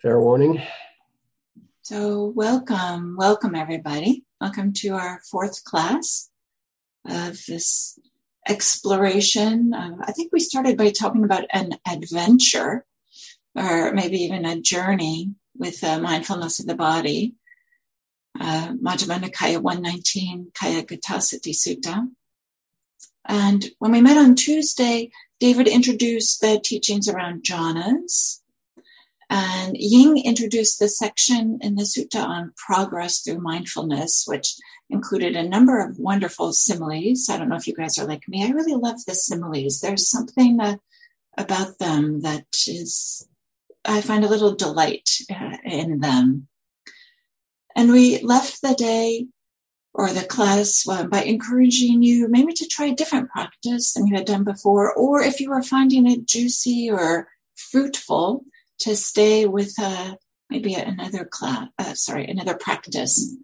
Fair warning. So, welcome, welcome everybody. Welcome to our fourth class of this exploration. I think we started by talking about an adventure or maybe even a journey with uh, mindfulness of the body. Uh, Majjhima Nikaya 119 Kaya Gata-sati Sutta. And when we met on Tuesday, David introduced the teachings around jhanas and Ying introduced the section in the sutta on progress through mindfulness, which included a number of wonderful similes. I don't know if you guys are like me. I really love the similes. There's something uh, about them that is, I find a little delight uh, in them. And we left the day or the class uh, by encouraging you maybe to try a different practice than you had done before, or if you were finding it juicy or fruitful, to stay with uh, maybe another class, uh, sorry, another practice.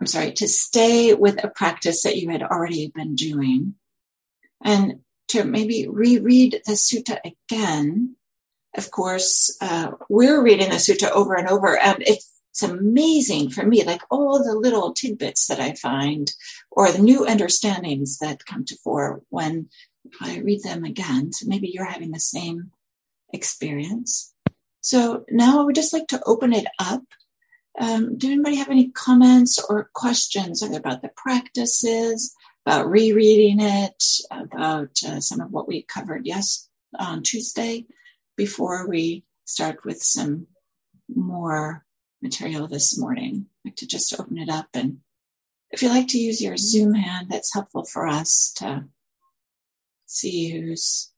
I'm sorry, to stay with a practice that you had already been doing and to maybe reread the sutta again. Of course, uh, we're reading the sutta over and over, and it's, amazing for me, like all the little tidbits that I find or the new understandings that come to fore when I read them again. So maybe you're having the same experience. So now I would just like to open it up. Um, do anybody have any comments or questions either about the practices, about rereading it, about uh, some of what we covered yes on Tuesday before we start with some more material this morning? I'd like to just open it up and if you like to use your Zoom hand, that's helpful for us to see who's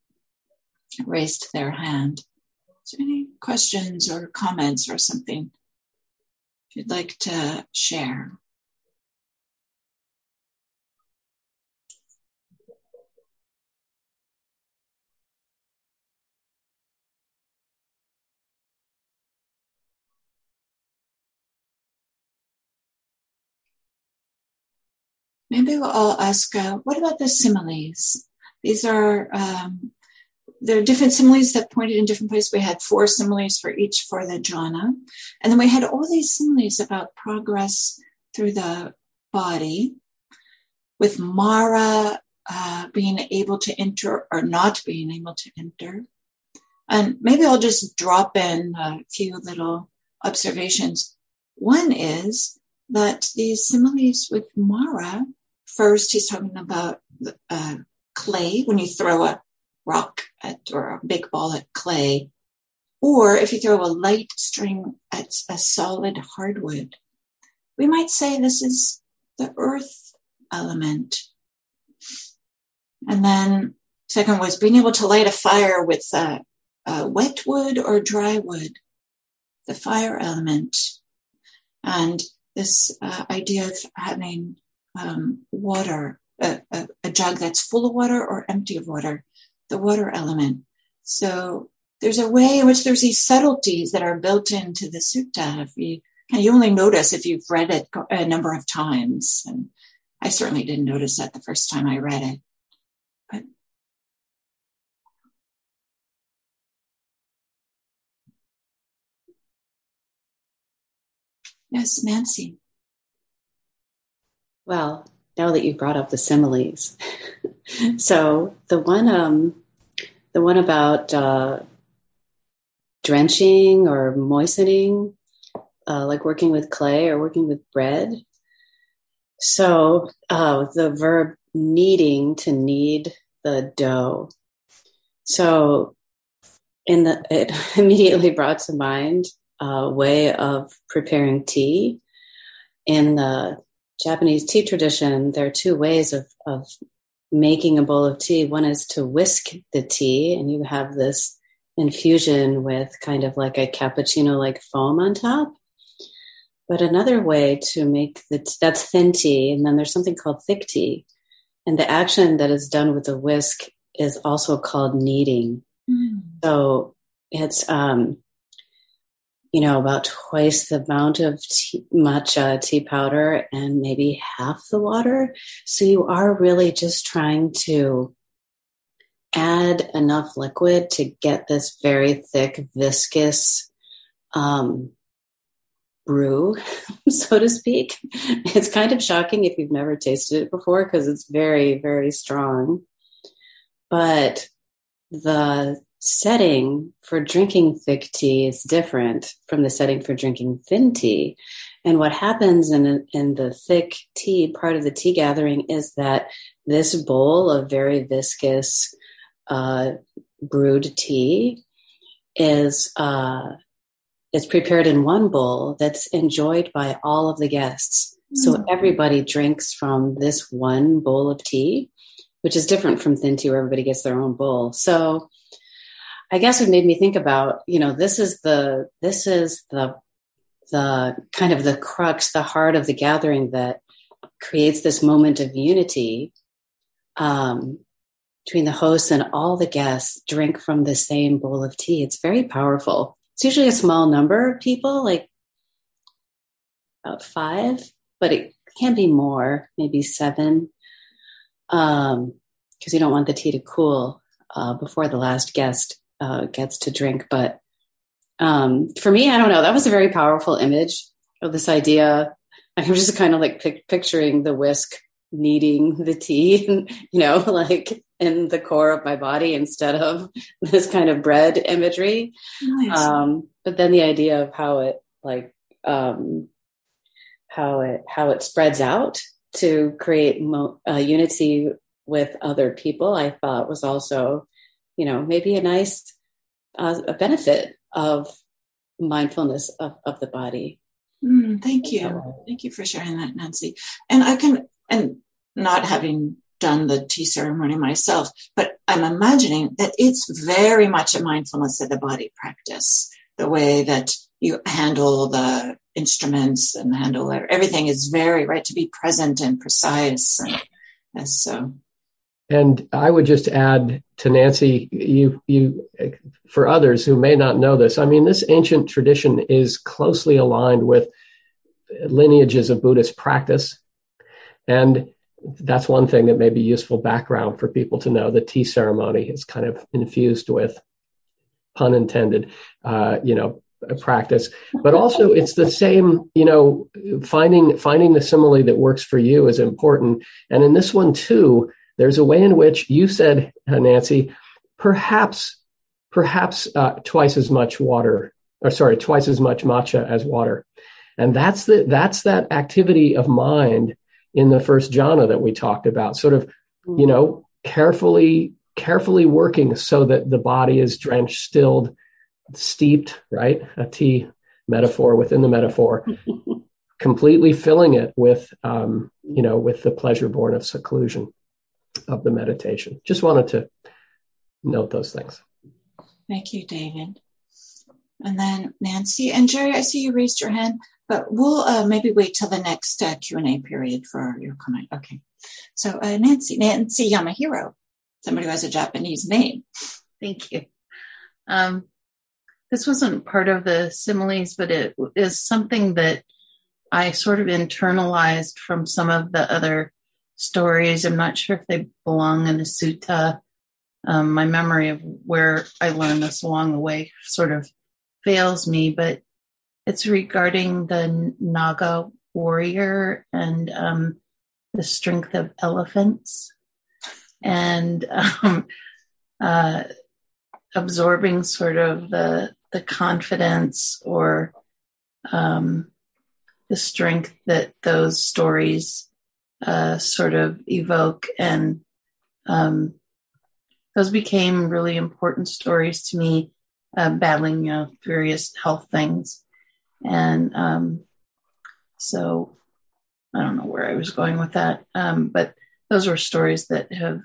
raised their hand. There any questions or comments or something you'd like to share? Maybe we'll all ask, uh, what about the similes? These are um, there are different similes that pointed in different places. We had four similes for each for the jhana. And then we had all these similes about progress through the body, with Mara uh, being able to enter or not being able to enter. And maybe I'll just drop in a few little observations. One is that these similes with Mara, first he's talking about uh, clay, when you throw a rock at, or a big ball at clay, or if you throw a light string at a solid hardwood. We might say this is the earth element. And then second was being able to light a fire with uh, uh, wet wood or dry wood, the fire element. And this uh, idea of having um, water, a, a, a, jug that's full of water or empty of water, the water element. So there's a way in which there's these subtleties that are built into the sutta. If you you only notice if you've read it a number of times. And I certainly didn't notice that the first time I read it. But Yes, Nancy. Well, now that you brought up the similes, so the one, um, the one about uh, drenching or moistening, uh, like working with clay or working with bread. So uh, the verb kneading to knead the dough. So in the it immediately brought to mind a way of preparing tea. In the Japanese tea tradition, there are two ways of, of making a bowl of tea. One is to whisk the tea, and you have this infusion with kind of like a cappuccino like foam on top. But another way to make the that's thin tea, and then there's something called thick tea. And the action that is done with the whisk is also called kneading. Mm. So it's um, you know, about twice the amount of tea, matcha tea powder and maybe half the water. So you are really just trying to add enough liquid to get this very thick, viscous um, brew, so to speak. It's kind of shocking if you've never tasted it before because it's very, very strong. But the setting for drinking thick tea is different from the setting for drinking thin tea. And what happens in, in the thick tea part of the tea gathering is that this bowl of very viscous uh, brewed tea is uh, is prepared in one bowl that's enjoyed by all of the guests. Mm. So everybody drinks from this one bowl of tea, which is different from thin tea where everybody gets their own bowl. So I guess it made me think about, you know, this is the this is the the kind of the crux, the heart of the gathering that creates this moment of unity um, between the hosts and all the guests drink from the same bowl of tea. It's very powerful. It's usually a small number of people, like about five, but it can be more, maybe seven, because um, you don't want the tea to cool uh, before the last guest uh, gets to drink. But um, for me, I don't know. That was a very powerful image of this idea. I'm just kind of like pic- picturing the whisk kneading the tea, you know, like in the core of my body instead of this kind of bread imagery. Nice. Um, but then the idea of how it like um, how it how it spreads out to create mo- uh, unity with other people, I thought was also, you know, maybe a nice uh, a benefit of mindfulness of, of the body. Mm, thank you. Thank you for sharing that, Nancy. And I can, and not having done the tea ceremony myself, but I'm imagining that it's very much a mindfulness of the body practice. The way that you handle the instruments and handle everything is very right to be present and precise. And so. And I would just add to Nancy, you, you, for others who may not know this, I mean, this ancient tradition is closely aligned with lineages of Buddhist practice. And that's one thing that may be useful background for people to know. The tea ceremony is kind of infused with, pun intended, uh, you know, practice. But also, it's the same. You know, finding finding the simile that works for you is important. And in this one too, there's a way in which you said, uh, Nancy, perhaps perhaps uh, twice as much water, or sorry, twice as much matcha as water. And that's the that's that activity of mind in the first jhana that we talked about, sort of, you know, carefully, carefully working so that the body is drenched, stilled, steeped, right? A tea metaphor within the metaphor, completely filling it with, um, you know, with the pleasure born of seclusion of the meditation. Just wanted to note those things. Thank you, David. And then Nancy and Jerry, I see you raised your hand. But we'll uh, maybe wait till the next uh, Q&A period for your comment. Okay. So uh, Nancy, Nancy Yamahiro, somebody who has a Japanese name. Thank you. Um, this wasn't part of the similes, but it is something that I sort of internalized from some of the other stories. I'm not sure if they belong in the sutta. Um, my memory of where I learned this along the way sort of fails me, but it's regarding the Naga warrior and um, the strength of elephants and um, uh, absorbing sort of the the confidence or um, the strength that those stories uh, sort of evoke and um, those became really important stories to me uh, battling you know various health things and um, so I don't know where I was going with that, um, but those were stories that have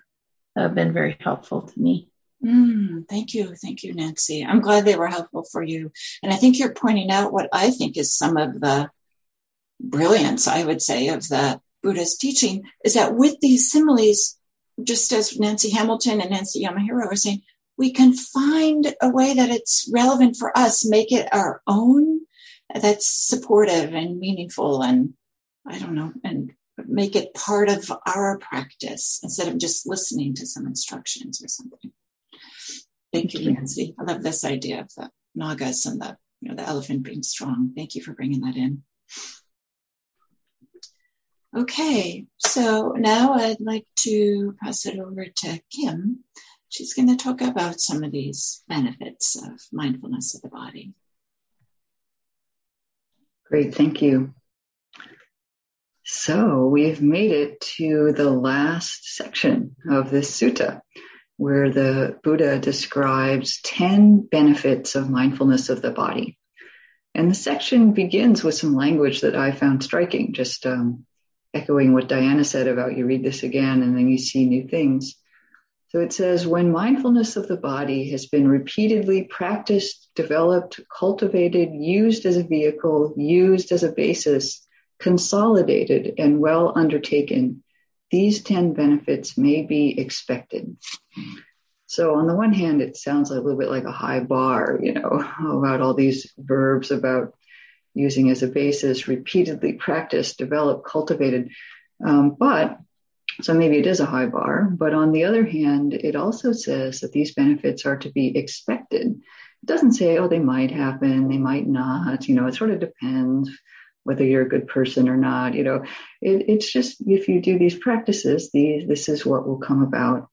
uh, been very helpful to me. Mm, thank you. Thank you, Nancy. I'm glad they were helpful for you. And I think you're pointing out what I think is some of the brilliance, I would say, of the Buddhist teaching is that with these similes, just as Nancy Hamilton and Nancy Yamahiro are saying, we can find a way that it's relevant for us, make it our own, that's supportive and meaningful and I don't know, and make it part of our practice instead of just listening to some instructions or something. Thank you, Nancy. I love this idea of the nagas and the you know, the elephant being strong. Thank you for bringing that in. Okay, so now I'd like to pass it over to Kim. She's going to talk about some of these benefits of mindfulness of the body. Great, thank you. So we've made it to the last section of this sutta where the Buddha describes 10 benefits of mindfulness of the body. And the section begins with some language that I found striking, just um, echoing what Diana said about you read this again and then you see new things. So it says, when mindfulness of the body has been repeatedly practiced, developed, cultivated, used as a vehicle, used as a basis, consolidated, and well undertaken, these 10 benefits may be expected. So on the one hand, it sounds a little bit like a high bar, you know, about all these verbs about using as a basis, repeatedly practiced, developed, cultivated. Um, but so maybe it is a high bar, but on the other hand, it also says that these benefits are to be expected. It doesn't say, oh, they might happen, they might not, you know, it sort of depends whether you're a good person or not. You know, it, it's just if you do these practices, these this is what will come about.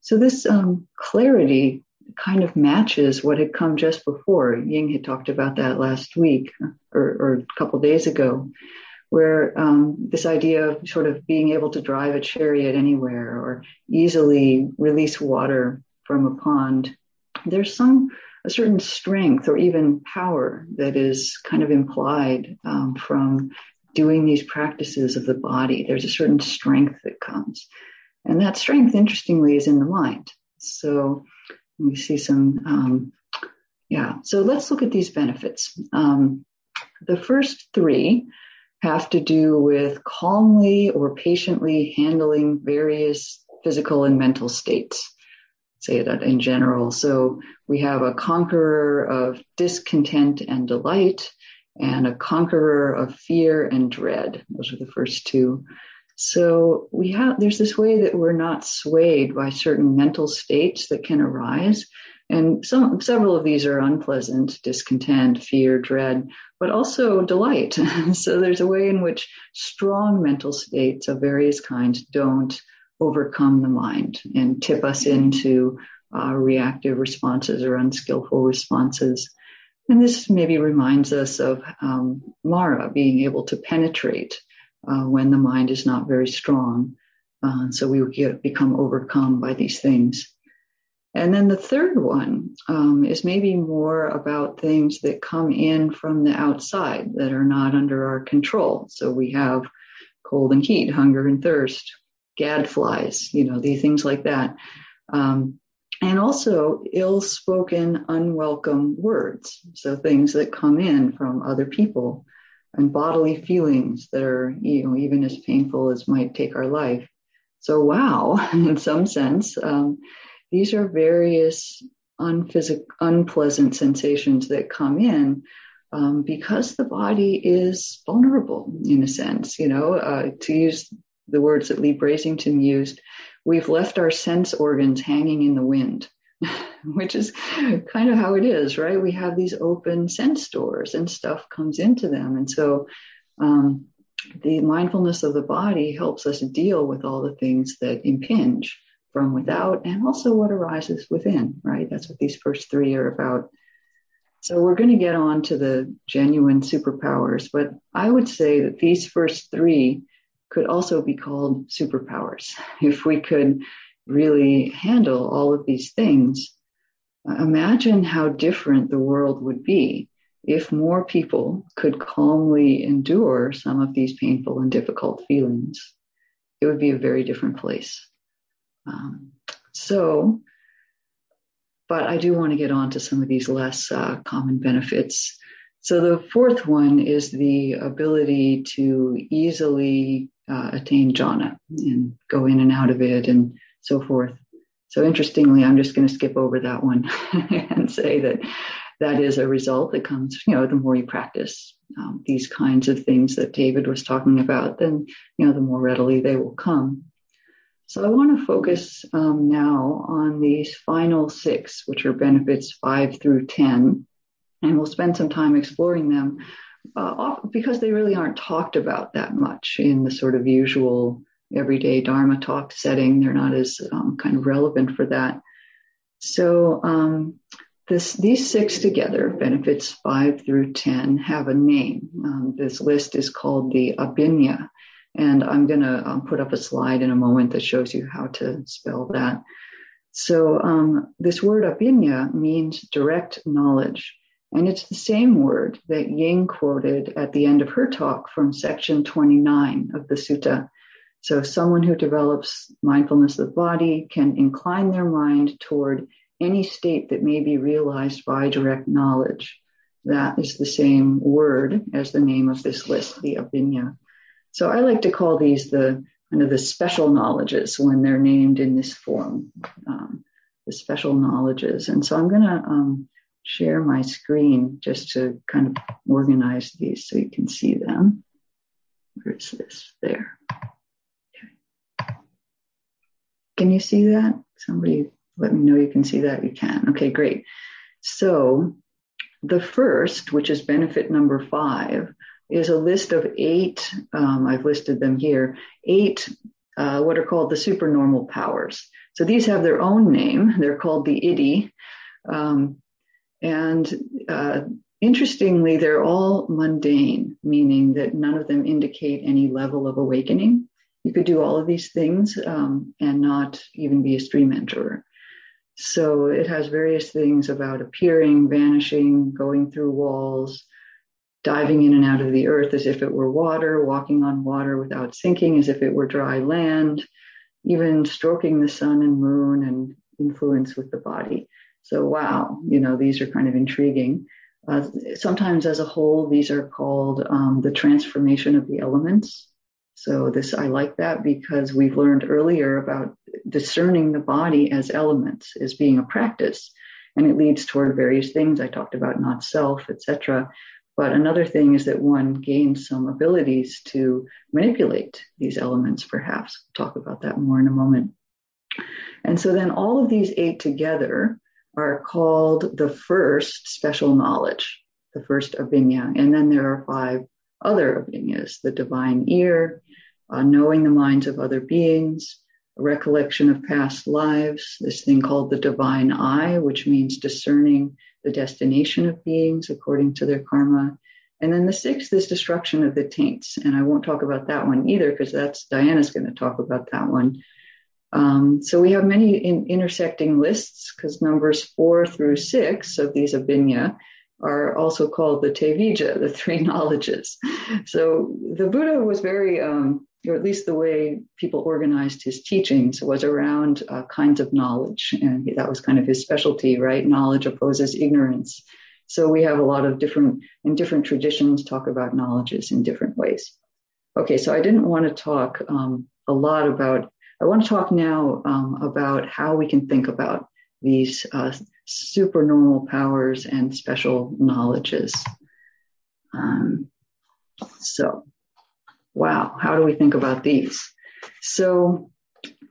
So this um, clarity kind of matches what had come just before. Ying had talked about that last week or, or a couple days ago, where um, this idea of sort of being able to drive a chariot anywhere or easily release water from a pond. There's some a certain strength or even power that is kind of implied um, from doing these practices of the body. There's a certain strength that comes. And that strength, interestingly, is in the mind. So we see some, um, yeah. So let's look at these benefits. Um, the first three have to do with calmly or patiently handling various physical and mental states say that in general. So we have a conqueror of discontent and delight, and a conqueror of fear and dread. Those are the first two. So we have there's this way that we're not swayed by certain mental states that can arise. And some several of these are unpleasant, discontent, fear, dread, but also delight. so there's a way in which strong mental states of various kinds don't overcome the mind and tip us into uh, reactive responses or unskillful responses. And this maybe reminds us of um, Mara being able to penetrate uh, when the mind is not very strong. Uh, so we get, become overcome by these things. And then the third one um, is maybe more about things that come in from the outside that are not under our control. So we have cold and heat, hunger and thirst, gadflies, you know, these things like that. Um, and also ill spoken, unwelcome words. So things that come in from other people and bodily feelings that are, you know, even as painful as might take our life. So, wow, in some sense, um, these are various unphysic- unpleasant sensations that come in um, because the body is vulnerable in a sense, you know, uh, to use the words that Leigh Brasington used, we've left our sense organs hanging in the wind, which is kind of how it is, right? We have these open sense doors and stuff comes into them. And so um, the mindfulness of the body helps us deal with all the things that impinge from without and also what arises within, right? That's what these first three are about. So we're going to get on to the genuine superpowers, but I would say that these first three could also be called superpowers. If we could really handle all of these things, imagine how different the world would be if more people could calmly endure some of these painful and difficult feelings. It would be a very different place. Um, so, but I do want to get on to some of these less uh, common benefits. So the fourth one is the ability to easily uh, attain jhana and go in and out of it and so forth. So interestingly, I'm just going to skip over that one and say that that is a result that comes, you know, the more you practice um, these kinds of things that David was talking about, then, you know, the more readily they will come. So I want to focus um, now on these final six, which are benefits five through 10. And we'll spend some time exploring them uh, because they really aren't talked about that much in the sort of usual everyday Dharma talk setting. They're not as um, kind of relevant for that. So um, this, these six together, benefits five through 10, have a name. Um, this list is called the Abhinya. And I'm going to um, put up a slide in a moment that shows you how to spell that. So um, this word Abhinya means direct knowledge. And it's the same word that Ying quoted at the end of her talk from section 29 of the sutta. So someone who develops mindfulness of the body can incline their mind toward any state that may be realized by direct knowledge. That is the same word as the name of this list, the Abhinya. So I like to call these the kind of the special knowledges when they're named in this form, um, the special knowledges. And so I'm going to um, share my screen just to kind of organize these so you can see them. Where is this? There. Can you see that? Somebody let me know you can see that. You can. Okay, great. So the first, which is benefit number five, is a list of eight, um, I've listed them here, eight uh, what are called the supernormal powers. So these have their own name. They're called the Iddhi. Um, and uh, interestingly, they're all mundane, meaning that none of them indicate any level of awakening. You could do all of these things um, and not even be a stream enterer. So it has various things about appearing, vanishing, going through walls, diving in and out of the earth as if it were water, walking on water without sinking as if it were dry land, even stroking the sun and moon and influence with the body. So, wow, you know, these are kind of intriguing. Uh, sometimes, as a whole, these are called um, the transformation of the elements. So, this I like that because we've learned earlier about discerning the body as elements as being a practice, and it leads toward various things. I talked about not self, etc. But another thing is that one gains some abilities to manipulate these elements, perhaps. We'll talk about that more in a moment. And so then all of these eight together are called the first special knowledge, the first abhinya. And then there are five other abhinyas, the divine ear, uh, knowing the minds of other beings, recollection of past lives, this thing called the divine eye, which means discerning the destination of beings according to their karma. And then the sixth is destruction of the taints. And I won't talk about that one either because that's Diana's going to talk about that one. Um, so we have many in, intersecting lists because numbers four through six of these abhinya are also called the Tevijja, the three knowledges. So the Buddha was very um, or at least the way people organized his teachings was around uh, kinds of knowledge. And that was kind of his specialty, right? Knowledge opposes ignorance. So we have a lot of different, in different traditions, talk about knowledges in different ways. Okay, so I didn't want to talk um, a lot about, I want to talk now um, about how we can think about these uh, supernormal powers and special knowledges. Um, so, wow, how do we think about these? So,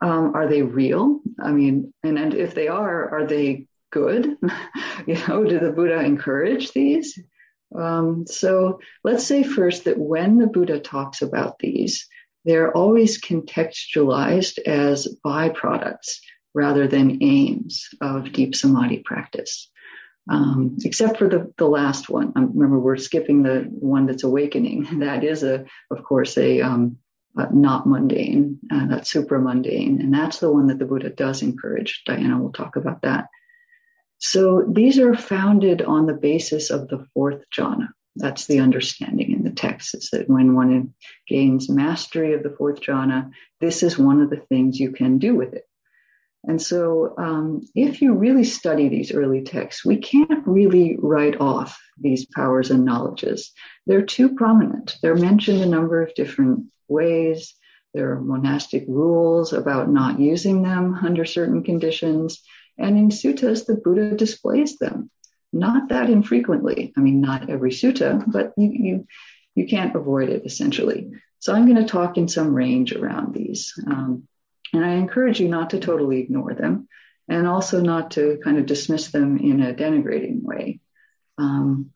um, are they real? I mean, and, and if they are, are they good? you know, did the Buddha encourage these? Um, so let's say first that when the Buddha talks about these, they're always contextualized as byproducts rather than aims of deep samadhi practice um, except for the, the last one. Um, remember, we're skipping the one that's awakening. That is a, of course, a um, uh, not mundane, uh, that's super mundane, and that's the one that the Buddha does encourage. Diana will talk about that. So these are founded on the basis of the fourth jhana. That's the understanding in the text is that when one gains mastery of the fourth jhana, this is one of the things you can do with it. And so, um, if you really study these early texts, we can't really write off these powers and knowledges. They're too prominent. They're mentioned a number of different ways. There are monastic rules about not using them under certain conditions. And in suttas, the Buddha displays them. Not that infrequently. I mean, not every sutta, but you, you, you can't avoid it essentially. So I'm going to talk in some range around these. Um, and I encourage you not to totally ignore them and also not to kind of dismiss them in a denigrating way. um,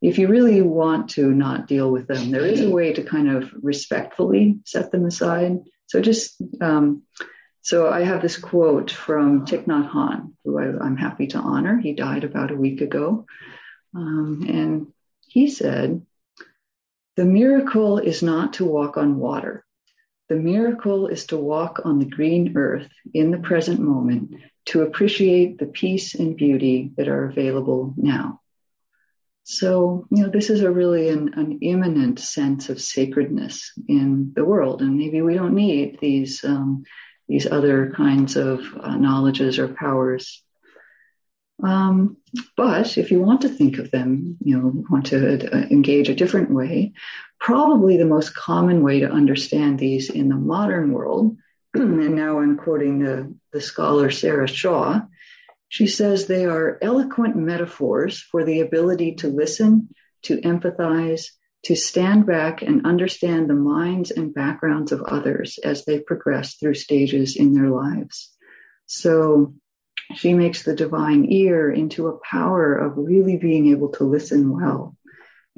if you really want to not deal with them, there is a way to kind of respectfully set them aside. So just, um, so I have this quote from Thich Nhat Hanh, who I, am happy to honor. He died about a week ago. Um, and he said, the miracle is not to walk on water. The miracle is to walk on the green earth in the present moment to appreciate the peace and beauty that are available now. So, you know, this is a really an, an immanent sense of sacredness in the world, and maybe we don't need these um, these other kinds of uh, knowledges or powers. Um, but if you want to think of them, you know, want to uh, engage a different way, probably the most common way to understand these in the modern world, and now I'm quoting the, the scholar Sarah Shaw, she says they are eloquent metaphors for the ability to listen, to empathize, to stand back and understand the minds and backgrounds of others as they progress through stages in their lives. So she makes the divine ear into a power of really being able to listen well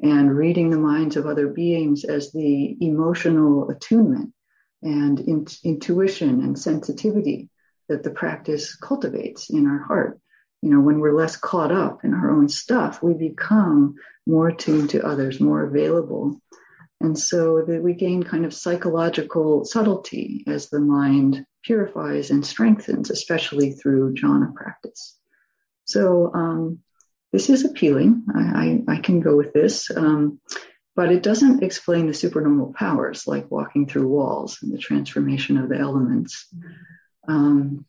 and reading the minds of other beings as the emotional attunement and in- intuition and sensitivity that the practice cultivates in our heart. You know, when we're less caught up in our own stuff, we become more attuned to others, more available. And so that we gain kind of psychological subtlety as the mind purifies and strengthens, especially through jhana practice. So um, this is appealing. I, I, I, can go with this. Um, but it doesn't explain the supernormal powers like walking through walls and the transformation of the elements. Um,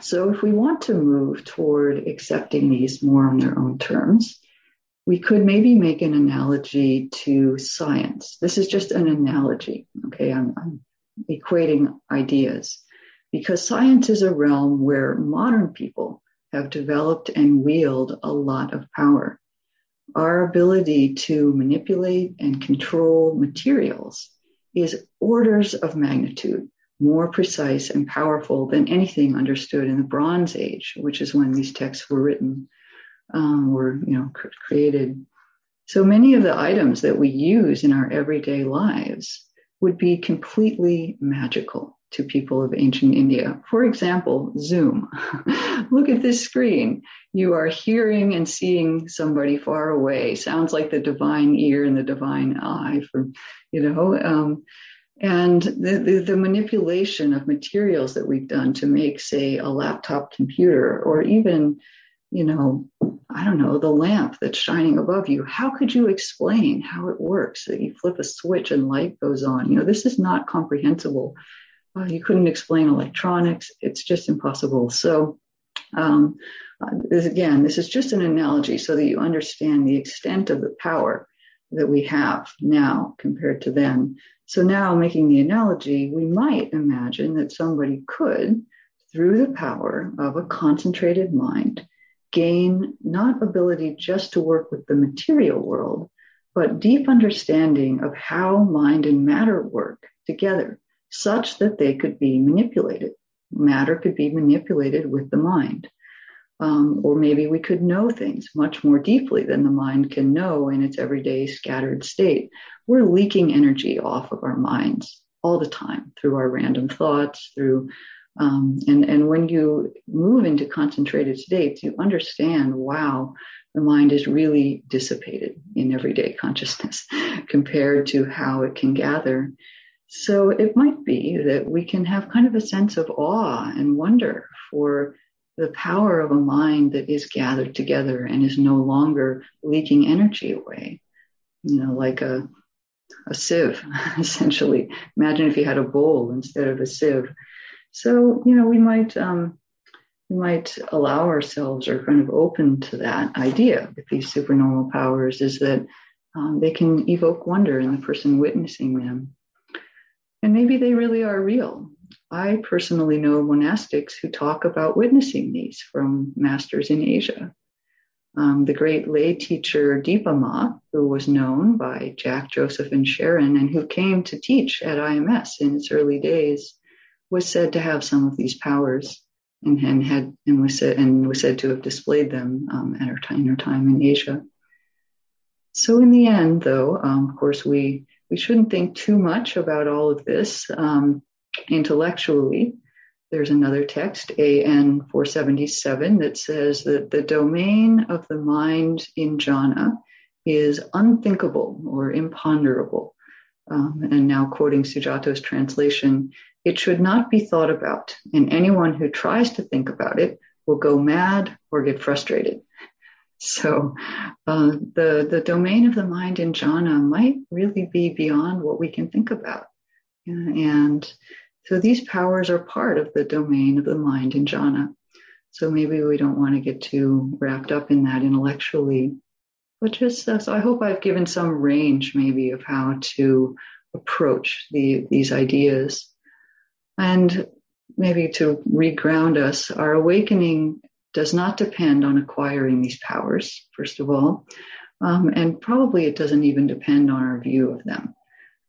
so, if we want to move toward accepting these more on their own terms, we could maybe make an analogy to science. This is just an analogy, okay? I'm, I'm equating ideas because science is a realm where modern people have developed and wield a lot of power. Our ability to manipulate and control materials is orders of magnitude more precise and powerful than anything understood in the Bronze Age, which is when these texts were written, um, were you know created. So many of the items that we use in our everyday lives would be completely magical to people of ancient India. For example, Zoom. Look at this screen. You are hearing and seeing somebody far away. Sounds like the divine ear and the divine eye for, you know, um, and the, the, the, manipulation of materials that we've done to make, say, a laptop computer or even, you know, I don't know, the lamp that's shining above you. How could you explain how it works? That you flip a switch and light goes on. You know, this is not comprehensible. Uh, you couldn't explain electronics. It's just impossible. So, um, uh, this, again, this is just an analogy so that you understand the extent of the power that we have now compared to then. So now making the analogy, we might imagine that somebody could, through the power of a concentrated mind, gain not ability just to work with the material world, but deep understanding of how mind and matter work together such that they could be manipulated. Matter could be manipulated with the mind. Um, or maybe we could know things much more deeply than the mind can know in its everyday scattered state. We're leaking energy off of our minds all the time through our random thoughts, through um, and and when you move into concentrated states, you understand, wow, the mind is really dissipated in everyday consciousness compared to how it can gather. So it might be that we can have kind of a sense of awe and wonder for the power of a mind that is gathered together and is no longer leaking energy away. You know, like a, a sieve, essentially. Imagine if you had a bowl instead of a sieve. So, you know, we might, um, we might allow ourselves or kind of open to that idea with these supernormal powers is that um, they can evoke wonder in the person witnessing them. And maybe they really are real. I personally know monastics who talk about witnessing these from masters in Asia. Um, the great lay teacher Dipa Ma, who was known by Jack, Joseph, and Sharon, and who came to teach at IMS in its early days, was said to have some of these powers, and, and had and was said and was said to have displayed them um, at her time, her time in Asia. So in the end, though, um, of course, we we shouldn't think too much about all of this um, intellectually. There's another text, AN 477, that says that the domain of the mind in jhana is unthinkable or imponderable. Um, and now quoting Sujato's translation, it should not be thought about, and anyone who tries to think about it will go mad or get frustrated. So uh, the the domain of the mind in jhana might really be beyond what we can think about, and so these powers are part of the domain of the mind in jhana. So maybe we don't want to get too wrapped up in that intellectually, but just uh, so I hope I've given some range maybe of how to approach the, these ideas. And maybe to reground us, our awakening does not depend on acquiring these powers, first of all. Um, and probably it doesn't even depend on our view of them.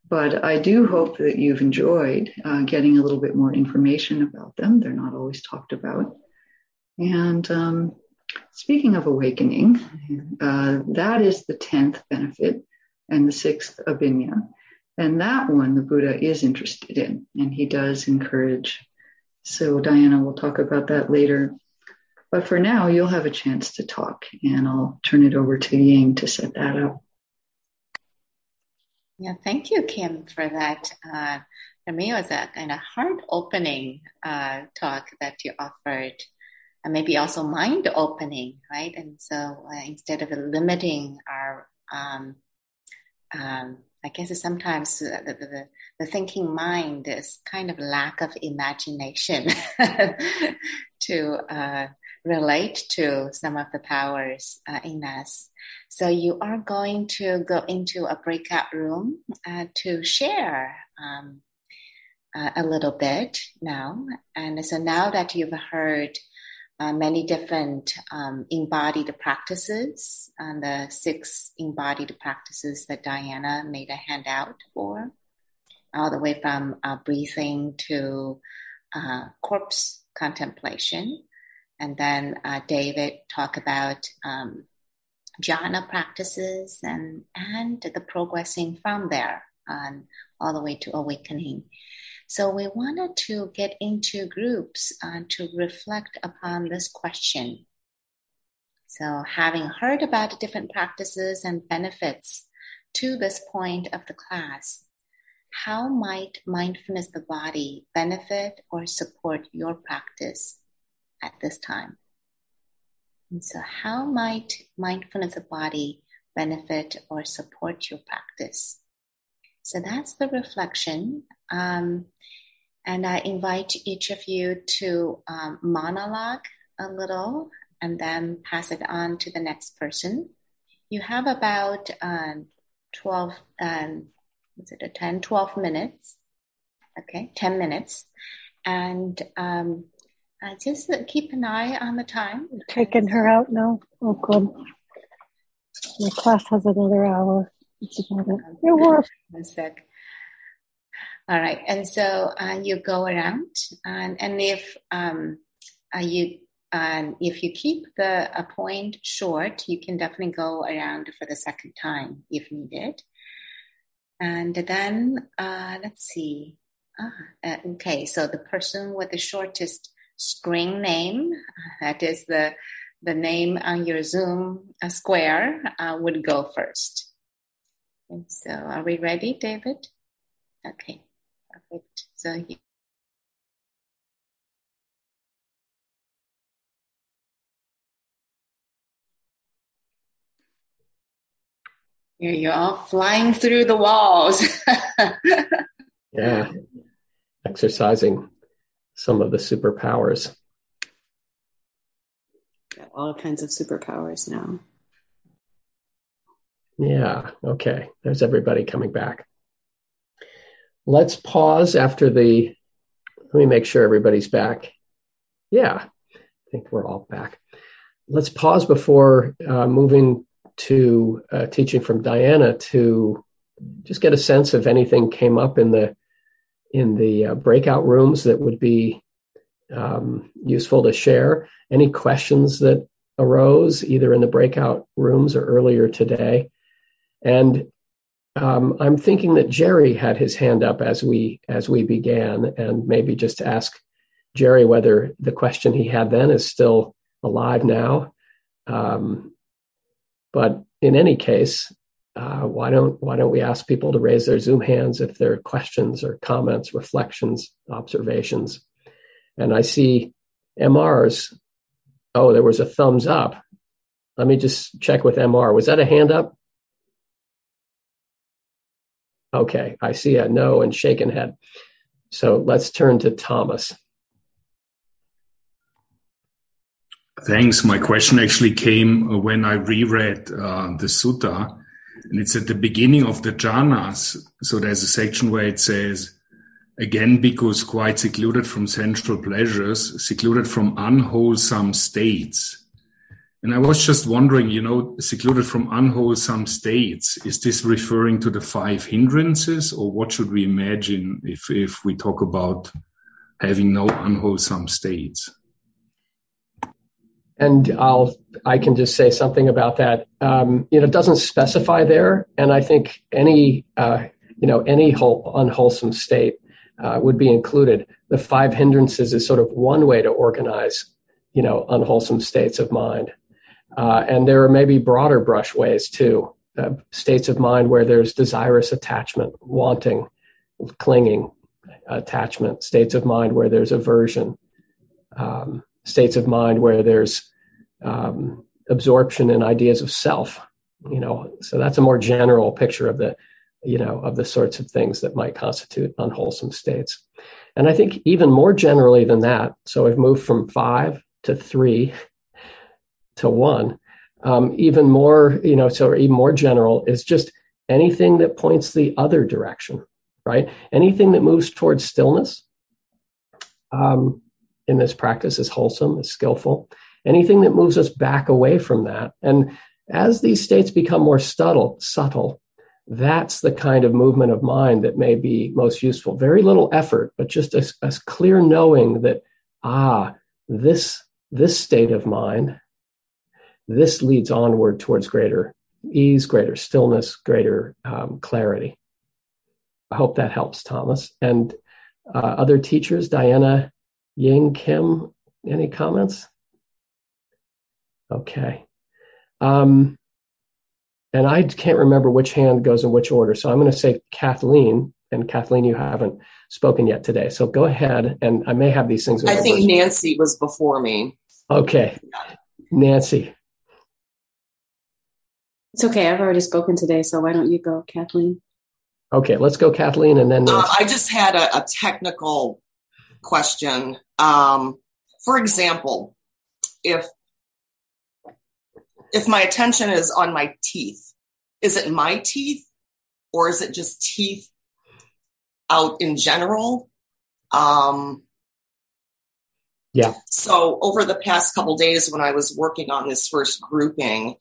But I do hope that you've enjoyed uh, getting a little bit more information about them. They're not always talked about. And um, Speaking of awakening, uh, that is the 10th benefit and the sixth abhinya. And that one the Buddha is interested in, and he does encourage. So, Diana, we'll talk about that later. But for now, you'll have a chance to talk, and I'll turn it over to Ying to set that up. Yeah, thank you, Kim, for that. Uh, for me, it was a kind of heart opening uh, talk that you offered and maybe also mind opening, right? And so uh, instead of limiting our, um, um, I guess sometimes the, the, the, thinking mind is kind of lack of imagination to uh, relate to some of the powers uh, in us. So you are going to go into a breakout room uh, to share um, uh, a little bit now. And so now that you've heard uh, many different um, embodied practices and the six embodied practices that Diana made a handout for, all the way from uh, breathing to uh, corpse contemplation. And then uh, David talk about um, jhana practices and, and the progressing from there on all the way to awakening. So we wanted to get into groups uh, to reflect upon this question. So having heard about different practices and benefits to this point of the class, how might mindfulness of the body benefit or support your practice at this time? And so how might mindfulness of the body benefit or support your practice? So that's the reflection. Um, and I invite each of you to um, monologue a little and then pass it on to the next person. You have about um, 12, um, what's it, a 10, 12 minutes. Okay, 10 minutes. And um, uh, just keep an eye on the time. Taking her out now. Oh, good. My class has another hour. About it. One sec. All right, and so uh, you go around, and, and if um, uh, you um, if you keep the a point short, you can definitely go around for the second time if needed. And then uh, let's see. Ah, uh, okay, so the person with the shortest screen name, that is the the name on your Zoom uh, square, uh, would go first. And so, are we ready, David? Okay. Perfect. So Here you're all flying through the walls. yeah, exercising some of the superpowers. Got all kinds of superpowers now. Yeah, okay. There's everybody coming back. Let's pause after the. Let me make sure everybody's back. Yeah, I think we're all back. Let's pause before uh, moving to uh, teaching from Diana to just get a sense if anything came up in the in the uh, breakout rooms that would be um, useful to share. Any questions that arose either in the breakout rooms or earlier today. And um, I'm thinking that Jerry had his hand up as we as we began, and maybe just ask Jerry whether the question he had then is still alive now. Um, but in any case, uh, why don't why don't we ask people to raise their Zoom hands if there are questions or comments, reflections, observations? And I see MRs. Oh, there was a thumbs up. Let me just check with MR. Was that a hand up? Okay, I see a no and shaken head. So let's turn to Thomas. Thanks. My question actually came when I reread uh, the sutta and it's at the beginning of the jhanas. So there's a section where it says, again, because quite secluded from sensual pleasures, secluded from unwholesome states. And I was just wondering, you know, secluded from unwholesome states, is this referring to the five hindrances or what should we imagine if, if we talk about having no unwholesome states? and I'll I can just say something about that. Um, you know, it doesn't specify there, and I think any uh, you know any whole, unwholesome state uh, would be included. The five hindrances is sort of one way to organize you know unwholesome states of mind, uh, and there are maybe broader brush ways too. Uh, states of mind where there's desirous attachment, wanting, clinging, attachment. States of mind where there's aversion. Um, states of mind where there's um, absorption in ideas of self you know so that's a more general picture of the you know of the sorts of things that might constitute unwholesome states and i think even more generally than that so i've moved from five to three to one um, even more you know so even more general is just anything that points the other direction right anything that moves towards stillness um, in this practice is wholesome, is skillful. Anything that moves us back away from that. And as these states become more subtle, subtle, that's the kind of movement of mind that may be most useful. Very little effort, but just a, a clear knowing that, ah, this, this state of mind, this leads onward towards greater ease, greater stillness, greater um, clarity. I hope that helps, Thomas. And uh, other teachers, Diana Ying Kim, any comments? Okay. Um, and I can't remember which hand goes in which order. So I'm going to say Kathleen. And Kathleen, you haven't spoken yet today. So go ahead. And I may have these things. I think Nancy was before me. Okay. Nancy. It's okay. I've already spoken today. So why don't you go, Kathleen? Okay. Let's go, Kathleen. And then. Uh, I just had a, a technical question. Um, for example, if if my attention is on my teeth, is it my teeth or is it just teeth out in general? Um, yeah. So over the past couple days, when I was working on this first grouping,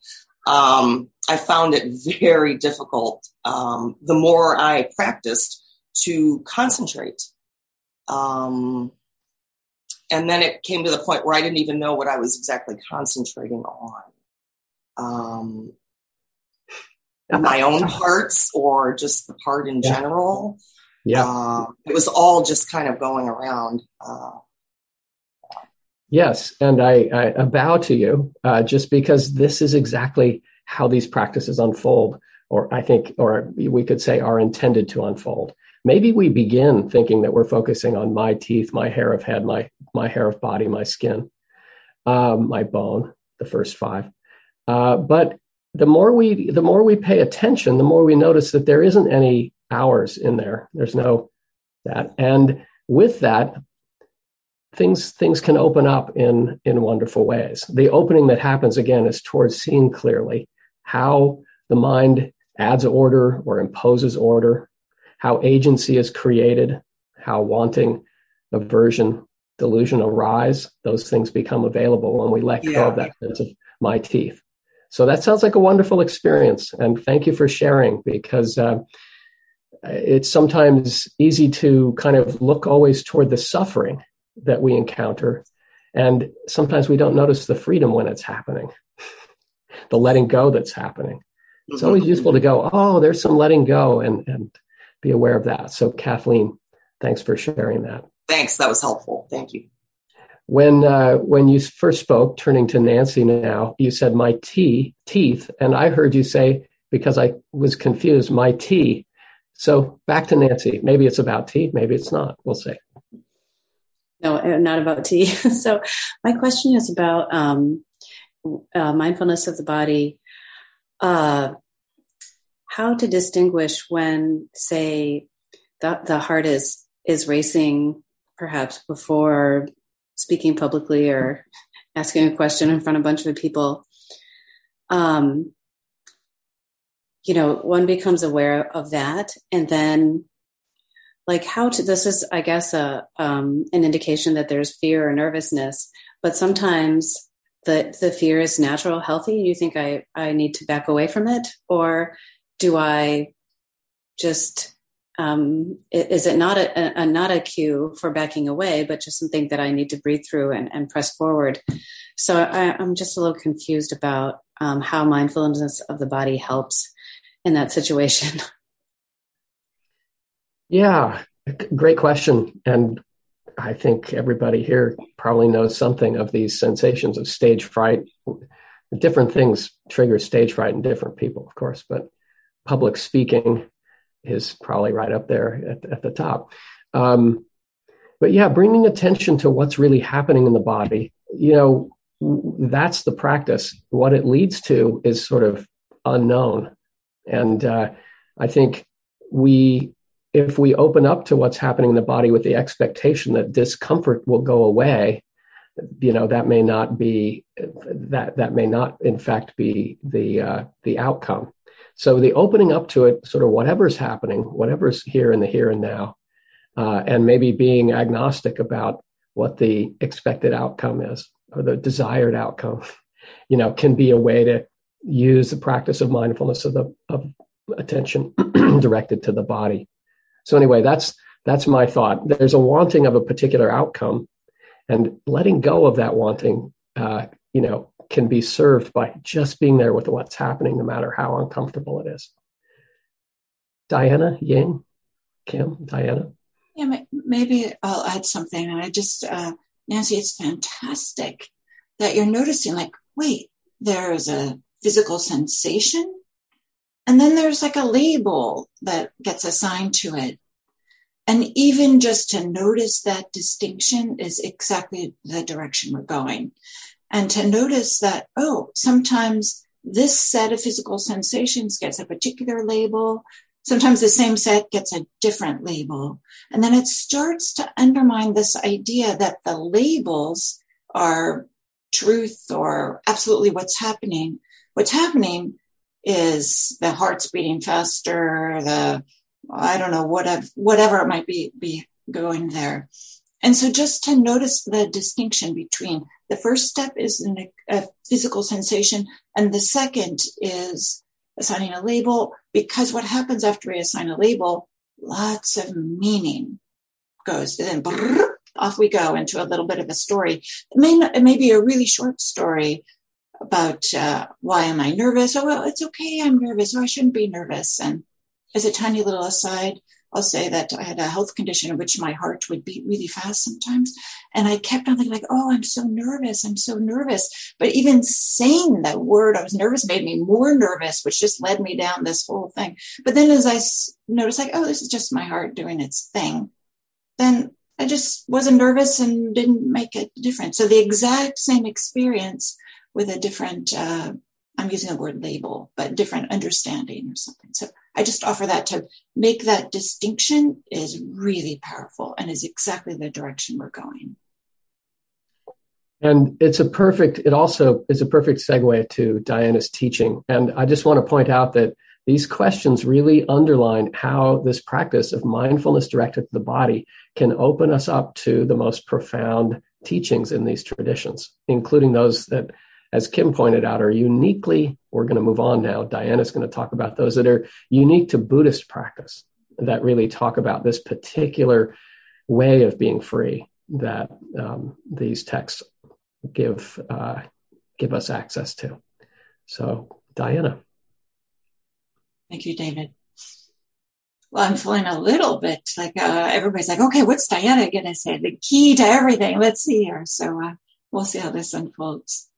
um, I found it very difficult. Um, the more I practiced to concentrate um, and then it came to the point where I didn't even know what I was exactly concentrating on. Um, my own parts or just the part in yeah. general. Yeah. Uh, it was all just kind of going around. Uh, yes. And I, I, bow to you uh, just because this is exactly how these practices unfold, or I think, or we could say are intended to unfold maybe we begin thinking that we're focusing on my teeth, my hair of head, my my hair of body, my skin, um, my bone, the first five. Uh, but the more we the more we pay attention, the more we notice that there isn't any ours in there. There's no that, and with that, things things can open up in in wonderful ways. The opening that happens again is towards seeing clearly how the mind adds order or imposes order how agency is created, how wanting, aversion, delusion arise, those things become available when we let yeah. go of that sense of my teeth. So that sounds like a wonderful experience. And thank you for sharing because uh, it's sometimes easy to kind of look always toward the suffering that we encounter. And sometimes we don't notice the freedom when it's happening, the letting go that's happening. It's always mm-hmm. useful to go, oh, there's some letting go and, and be aware of that. So, Kathleen, thanks for sharing that. Thanks. That was helpful. Thank you. When uh, when you first spoke, turning to Nancy now, you said my tea teeth, and I heard you say because I was confused, my tea. So back to Nancy. Maybe it's about tea, maybe it's not. We'll see. No, uh, not about tea. so my question is about um, uh, mindfulness of the body. Uh, how to distinguish when, say, the, the heart is is racing, perhaps before speaking publicly or asking a question in front of a bunch of people. Um, you know, one becomes aware of that, and then like how to this is i guess a um, an indication that there's fear or nervousness but sometimes the the fear is natural healthy you think i i need to back away from it or do i just um, is it not a, a, not a cue for backing away, but just something that I need to breathe through and, and press forward? So I, am just a little confused about um, how mindfulness of the body helps in that situation. Yeah, great question, and I think everybody here probably knows something of these sensations of stage fright. Different things trigger stage fright in different people, of course, but public speaking is probably right up there at, at the top. Um, but yeah, bringing attention to what's really happening in the body, you know, that's the practice. What it leads to is sort of unknown. And uh, I think we, if we open up to what's happening in the body with the expectation that discomfort will go away, you know that may not be that that may not in fact be the uh, the outcome so the opening up to it, sort of whatever's happening, whatever's here in the here and now, uh, and maybe being agnostic about what the expected outcome is or the desired outcome, you know, can be a way to use the practice of mindfulness of the of attention directed to the body. So anyway, that's that's my thought. There's a wanting of a particular outcome, and letting go of that wanting, uh, you know, can be served by just being there with what's happening, no matter how uncomfortable it is. Diana, Ying, Kim, Diana. Yeah, maybe I'll add something. And I just, uh, Nancy, it's fantastic that you're noticing, like, wait, there's a physical sensation, and then there's like a label that gets assigned to it. And even just to notice that distinction is exactly the direction we're going and to notice that, oh, sometimes this set of physical sensations gets a particular label. Sometimes the same set gets a different label. And then it starts to undermine this idea that the labels are truth or absolutely what's happening. What's happening is the heart's beating faster, the, I don't know, whatever, whatever it might be, be going there. And so just to notice the distinction between the first step is an, a physical sensation, and the second is assigning a label, because what happens after we assign a label, lots of meaning goes. Then brrr, off we go into a little bit of a story. It may, not, it may be a really short story about uh, why am I nervous? Oh, well, it's okay. I'm nervous. Oh, I shouldn't be nervous. And as a tiny little aside, I'll say that I had a health condition in which my heart would beat really fast sometimes. And I kept on thinking like, oh, I'm so nervous. I'm so nervous. But even saying that word, I was nervous, made me more nervous, which just led me down this whole thing. But then as I noticed like, oh, this is just my heart doing its thing, then I just wasn't nervous and didn't make a difference. So the exact same experience with a different, uh, I'm using the word label, but different understanding or something. So I just offer that to make that distinction is really powerful and is exactly the direction we're going. And it's a perfect, it also is a perfect segue to Diana's teaching. And I just want to point out that these questions really underline how this practice of mindfulness directed to the body can open us up to the most profound teachings in these traditions, including those that as Kim pointed out, are uniquely, we're going to move on now. Diana's going to talk about those that are unique to Buddhist practice that really talk about this particular way of being free that um, these texts give uh, give us access to. So, Diana. Thank you, David. Well, I'm feeling a little bit like uh, everybody's like, okay, what's Diana going to say? The key to everything. Let's see here. So uh, we'll see how this unfolds.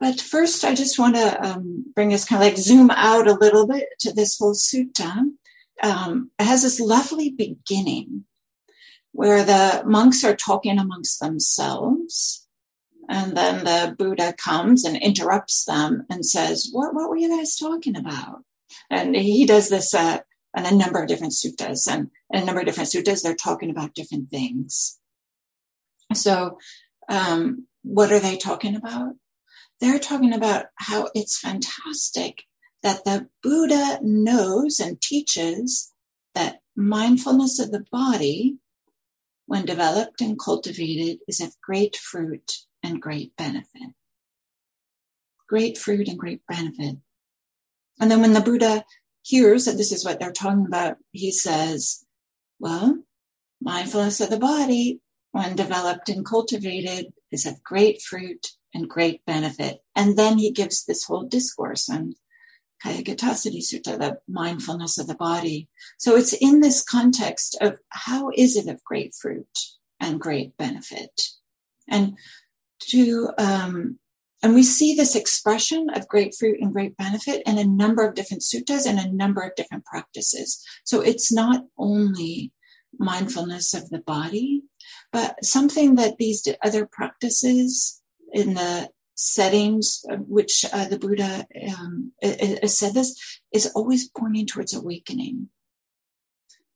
But first, I just want to um, bring us kind of like zoom out a little bit to this whole sutta. Um, it has this lovely beginning where the monks are talking amongst themselves. And then the Buddha comes and interrupts them and says, What, what were you guys talking about? And he does this uh, in a number of different suttas. And in a number of different suttas, they're talking about different things. So, um, what are they talking about? They're talking about how it's fantastic that the Buddha knows and teaches that mindfulness of the body, when developed and cultivated, is of great fruit and great benefit. Great fruit and great benefit. And then when the Buddha hears that this is what they're talking about, he says, well, mindfulness of the body, when developed and cultivated, is of great fruit and great benefit. And then he gives this whole discourse on Kayagatasati Sutta, the mindfulness of the body. So it's in this context of how is it of great fruit and great benefit? And to, um, and we see this expression of great fruit and great benefit in a number of different suttas and a number of different practices. So it's not only mindfulness of the body, but something that these other practices in the settings which uh, the Buddha um, said this is always pointing towards awakening.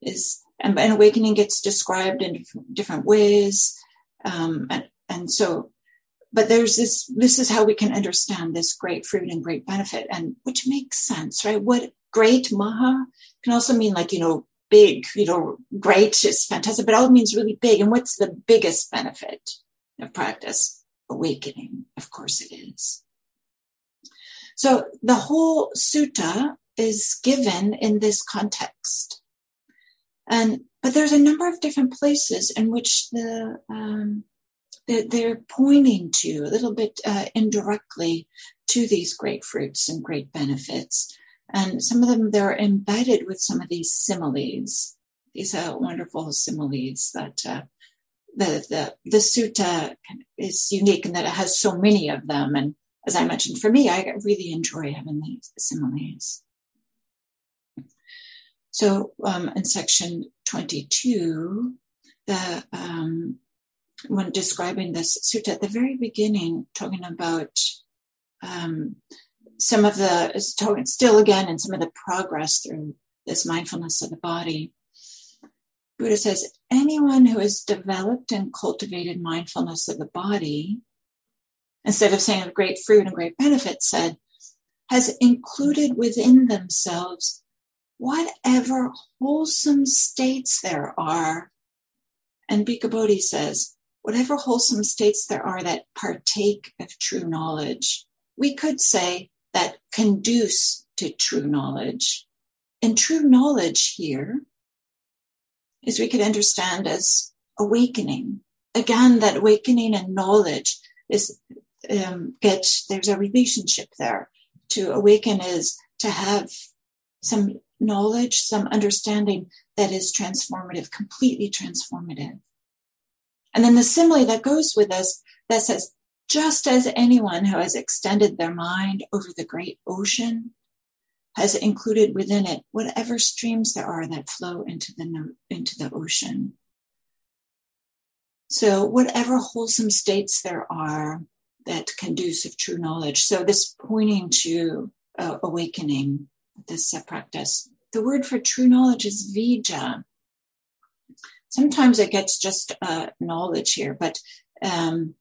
Is and, and awakening gets described in different ways, um, and, and so, but there's this. This is how we can understand this great fruit and great benefit, and which makes sense, right? What great maha can also mean like you know big, you know, great is fantastic, but all means really big. And what's the biggest benefit of practice? Awakening. Of course it is. So the whole sutta is given in this context. And, but there's a number of different places in which the, um, they're pointing to a little bit uh, indirectly to these great fruits and great benefits. And some of them, they're embedded with some of these similes. These are wonderful similes that uh, the, the, the sutta is unique in that it has so many of them. And as I mentioned, for me, I really enjoy having these similes. So um, in section 22, the um, when describing this sutta at the very beginning, talking about um, some of the still again and some of the progress through this mindfulness of the body. Buddha says anyone who has developed and cultivated mindfulness of the body, instead of saying of great fruit and great benefit, said, has included within themselves whatever wholesome states there are. And Bhikkhu Bodhi says, whatever wholesome states there are that partake of true knowledge. We could say that conduce to true knowledge. And true knowledge here is we could understand as awakening. Again, that awakening and knowledge is um, get there's a relationship there. To awaken is to have some knowledge, some understanding that is transformative, completely transformative. And then the simile that goes with this that says, just as anyone who has extended their mind over the great ocean has included within it whatever streams there are that flow into the into the ocean. So whatever wholesome states there are that conduce of true knowledge. So this pointing to uh, awakening, this practice. The word for true knowledge is vijja. Sometimes it gets just uh, knowledge here, but um,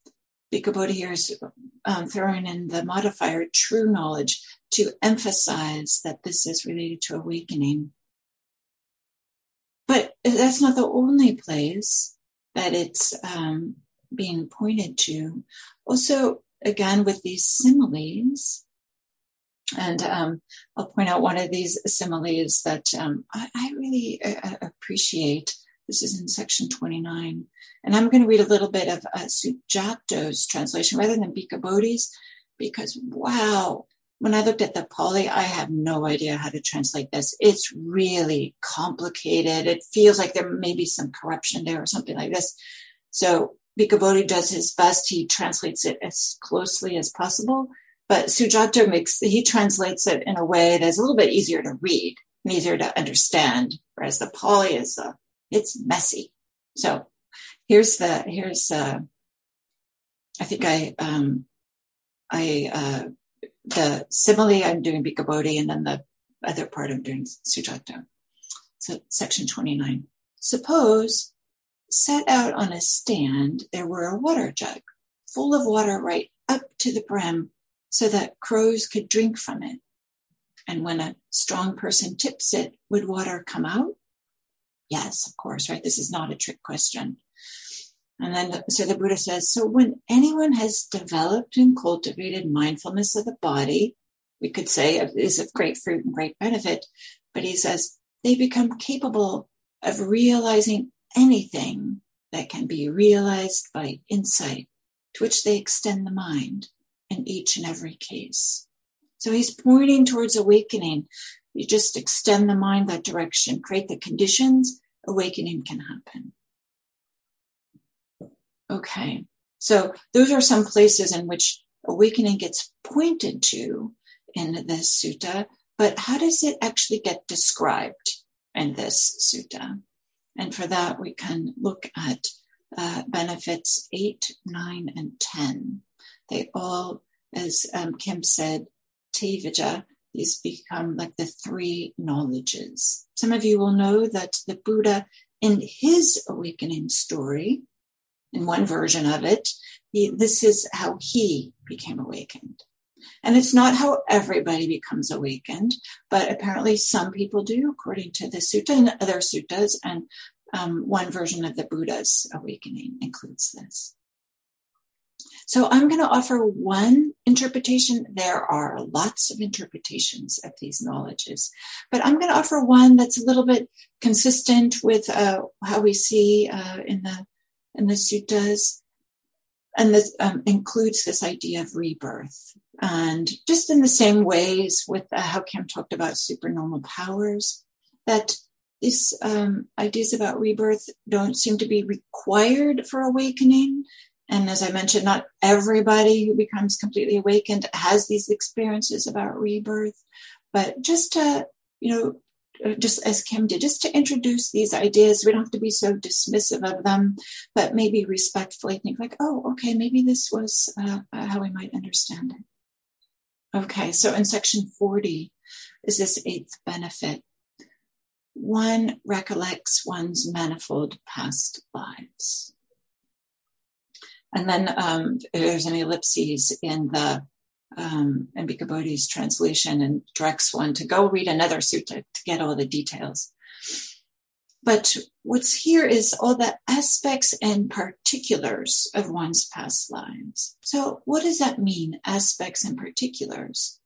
Bhikkhu Bodhi here is um, throwing in the modifier true knowledge to emphasize that this is related to awakening. But that's not the only place that it's um, being pointed to. Also, again, with these similes, and um, I'll point out one of these similes that um, I, I, really uh, appreciate. This is in section 29. And I'm going to read a little bit of uh, Sujato's translation rather than Bhikkhu Bodhi's, because wow, when I looked at the Pali, I have no idea how to translate this. It's really complicated. It feels like there may be some corruption there or something like this. So Bhikkhu does his best. He translates it as closely as possible. But Sujato makes, he translates it in a way that's a little bit easier to read and easier to understand. Whereas the Pali is, uh, it's messy. So here's the, here's, uh, I think I, um, I, uh, the simile I'm doing Bhikkhu Bodhi and then the other part I'm doing Sujato. So section 29. Suppose set out on a stand, there were a water jug full of water right up to the brim so that crows could drink from it. And when a strong person tips it, would water come out? Yes, of course, right? This is not a trick question. And then, so the Buddha says, so when anyone has developed and cultivated mindfulness of the body, we could say is of great fruit and great benefit, but he says they become capable of realizing anything that can be realized by insight to which they extend the mind in each and every case. So he's pointing towards awakening. You just extend the mind that direction, create the conditions, awakening can happen. Okay. So those are some places in which awakening gets pointed to in this sutta, but how does it actually get described in this sutta? And for that, we can look at uh, benefits eight, nine, and 10. They all, as um, Kim said, Tevijja, these become like the three knowledges. Some of you will know that the Buddha, in his awakening story, in one version of it, he, this is how he became awakened. And it's not how everybody becomes awakened, but apparently some people do, according to the sutta and other suttas. And um, one version of the Buddha's awakening includes this. So I'm going to offer one interpretation. There are lots of interpretations of these knowledges, but I'm going to offer one that's a little bit consistent with uh, how we see uh, in the in the suttas, and this um, includes this idea of rebirth. And just in the same ways with uh, how Kim talked about supernormal powers, that these um, ideas about rebirth don't seem to be required for awakening. And as I mentioned, not everybody who becomes completely awakened has these experiences about rebirth, but just to, you know, just as Kim did, just to introduce these ideas. We don't have to be so dismissive of them, but maybe respectfully think like, oh, okay, maybe this was uh, how we might understand it. Okay, so in section 40 is this eighth benefit. One recollects one's manifold past lives. And then um, there's an ellipses in the um, and Bhikkhu translation and directs one to go read another sutta to get all the details. But what's here is all the aspects and particulars of one's past lives. So, what does that mean, aspects and particulars?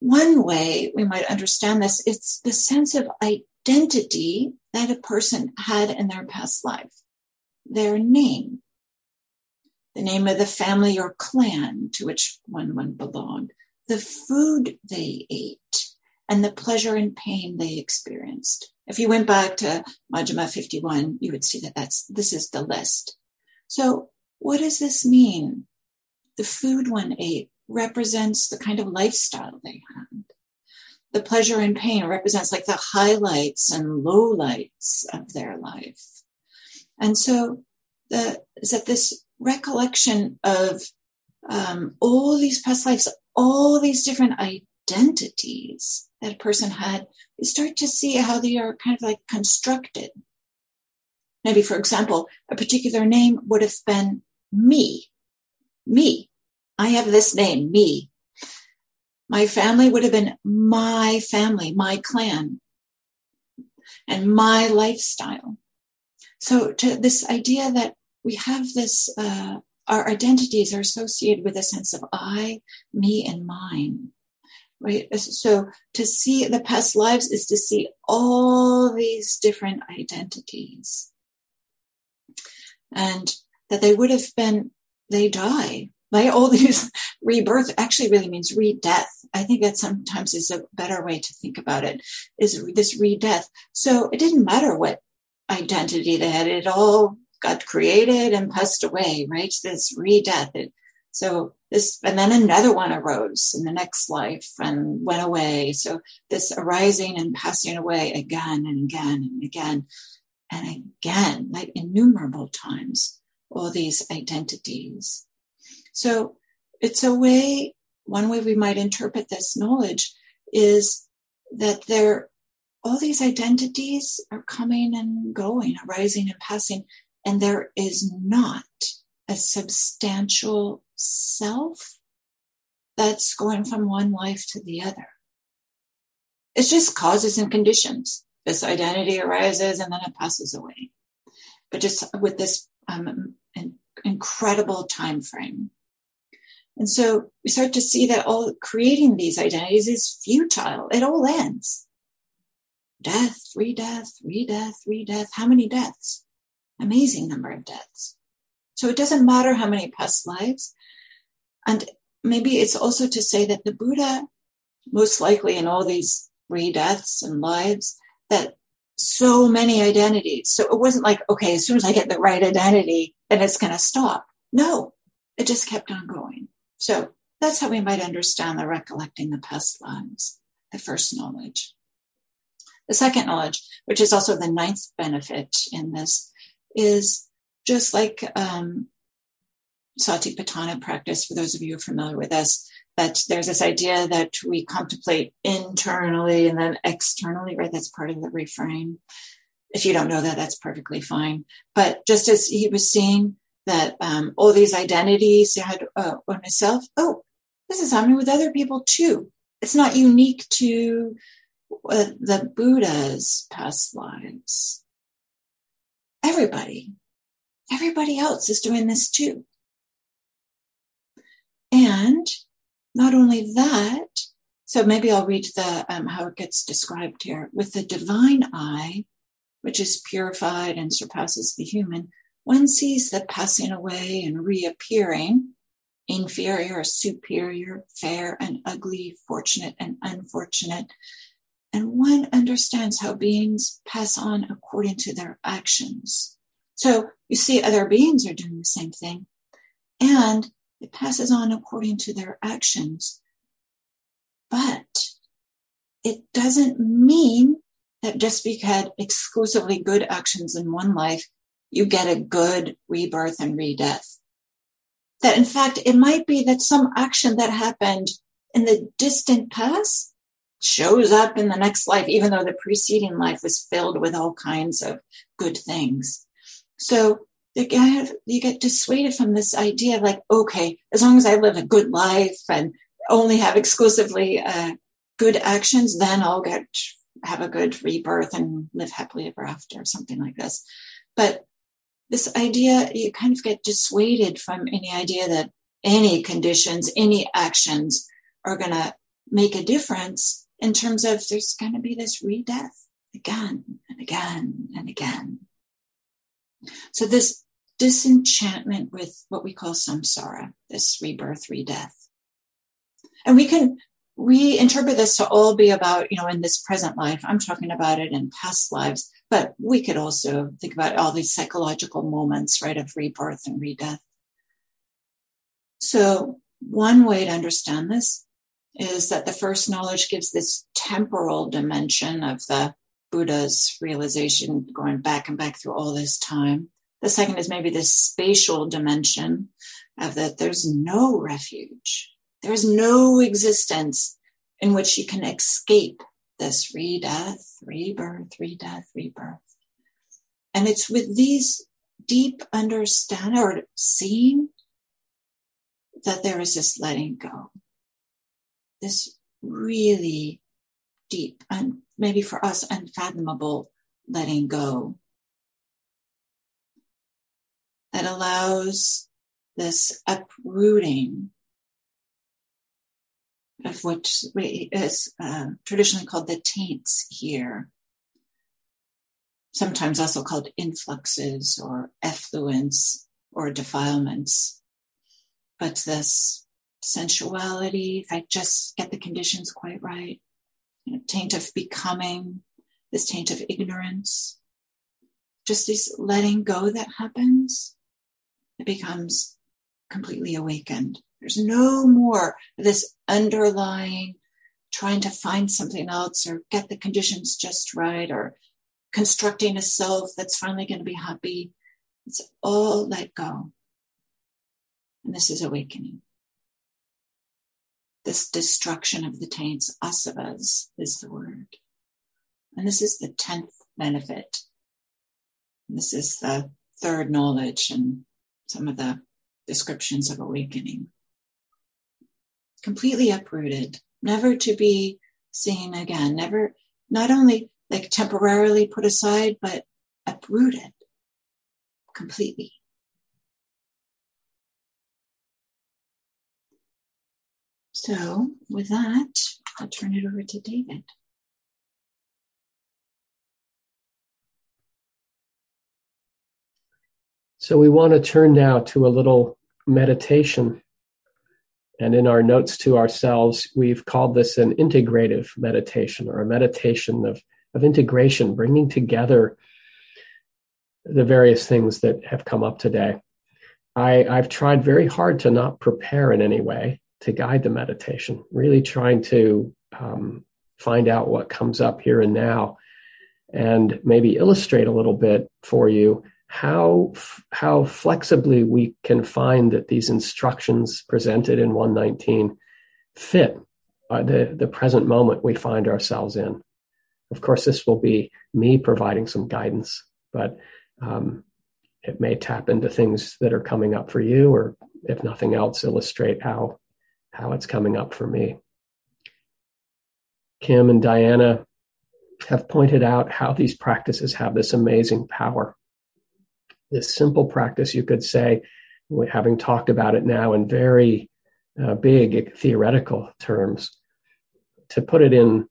One way we might understand this, it's the sense of identity that a person had in their past life, their name, the name of the family or clan to which one, one belonged, the food they ate, and the pleasure and pain they experienced. If you went back to Majjhima 51, you would see that that's, this is the list. So what does this mean? The food one ate represents the kind of lifestyle they had. The pleasure and pain represents like the highlights and lowlights of their life. And so the, is that this recollection of um, all these past lives, all these different identities that a person had, you start to see how they are kind of like constructed. Maybe, for example, a particular name would have been me. Me. I have this name, me. My family would have been my family, my clan, and my lifestyle. So to this idea that we have this, uh, our identities are associated with a sense of I, me, and mine. Right? So to see the past lives is to see all these different identities. And that they would have been, they die, by all these rebirth actually really means re-death. I think that sometimes is a better way to think about it is this re-death. So it didn't matter what identity they had. It all got created and passed away, right? This re-death. It, so this, and then another one arose in the next life and went away. So this arising and passing away again and again and again and again, like innumerable times, all these identities. So it's a way, one way we might interpret this knowledge is that there, all these identities are coming and going, arising and passing, and there is not a substantial self that's going from one life to the other. It's just causes and conditions. This identity arises and then it passes away. But just with this um, incredible time frame. And so we start to see that all creating these identities is futile. It all ends. Death, re-death, re-death, re-death. How many deaths? Amazing number of deaths. So it doesn't matter how many past lives. And maybe it's also to say that the Buddha, most likely in all these re-deaths and lives, that so many identities. So it wasn't like, okay, as soon as I get the right identity, then it's going to stop. No, it just kept on going. So that's how we might understand the recollecting the past lives, the first knowledge. The second knowledge, which is also the ninth benefit in this, is just like um, Satipatthana practice, for those of you who are familiar with this, that there's this idea that we contemplate internally and then externally, right? That's part of the refrain. If you don't know that, that's perfectly fine. But just as he was saying that um, all these identities you had uh, on myself, oh, this is happening with other people too. It's not unique to uh, the Buddha's past lives. Everybody, everybody else is doing this too. And not only that, so maybe I'll read the um, how it gets described here. With the divine eye, which is purified and surpasses the human, one sees the passing away and reappearing, inferior, superior, fair and ugly, fortunate and unfortunate. And one understands how beings pass on according to their actions. So you see, other beings are doing the same thing. And it passes on according to their actions. But it doesn't mean that just because exclusively good actions in one life, you get a good rebirth and redeath. That in fact, it might be that some action that happened in the distant past shows up in the next life, even though the preceding life was filled with all kinds of good things. So you get, dissuaded from this idea of like, okay, as long as I live a good life and only have exclusively uh, good actions, then I'll get have a good rebirth and live happily ever after, or something like this. But this idea, you kind of get dissuaded from any idea that any conditions, any actions are going to make a difference in terms of there's going to be this re-death again and again and again. So this disenchantment with what we call samsara, this rebirth, redeath. And we can reinterpret this to all be about, you know, in this present life. I'm talking about it in past lives, but we could also think about all these psychological moments, right, of rebirth and redeath. So one way to understand this is that the first knowledge gives this temporal dimension of the Buddha's realization going back and back through all this time. The second is maybe this spatial dimension of that there's no refuge. There's no existence in which you can escape this re-death, rebirth, re-death, rebirth. And it's with these deep understanding or seeing that there is this letting go. This really deep and maybe for us unfathomable letting go that allows this uprooting of what is uh, traditionally called the taints here, sometimes also called influxes or effluents or defilements. But this sensuality, if I just get the conditions quite right, you know, taint of becoming, this taint of ignorance, just this letting go that happens, it becomes completely awakened. There's no more this underlying trying to find something else or get the conditions just right or constructing a self that's finally going to be happy. It's all let go. And this is awakening. This destruction of the taints, asavas is the word. And this is the tenth benefit. This is the third knowledge and some of the descriptions of awakening. Completely uprooted, never to be seen again, never, not only like temporarily put aside, but uprooted completely. So, with that, I'll turn it over to David. So, we want to turn now to a little meditation. And in our notes to ourselves, we've called this an integrative meditation or a meditation of, of integration, bringing together the various things that have come up today. I, I've tried very hard to not prepare in any way to guide the meditation, really trying to um, find out what comes up here and now and maybe illustrate a little bit for you how how flexibly we can find that these instructions presented in 119 fit uh, the the present moment we find ourselves in. Of course, this will be me providing some guidance, but um, it may tap into things that are coming up for you, or if nothing else, illustrate how how it's coming up for me. Kim and Diana have pointed out how these practices have this amazing power. This simple practice, you could say, having talked about it now in very uh, big theoretical terms, to put it in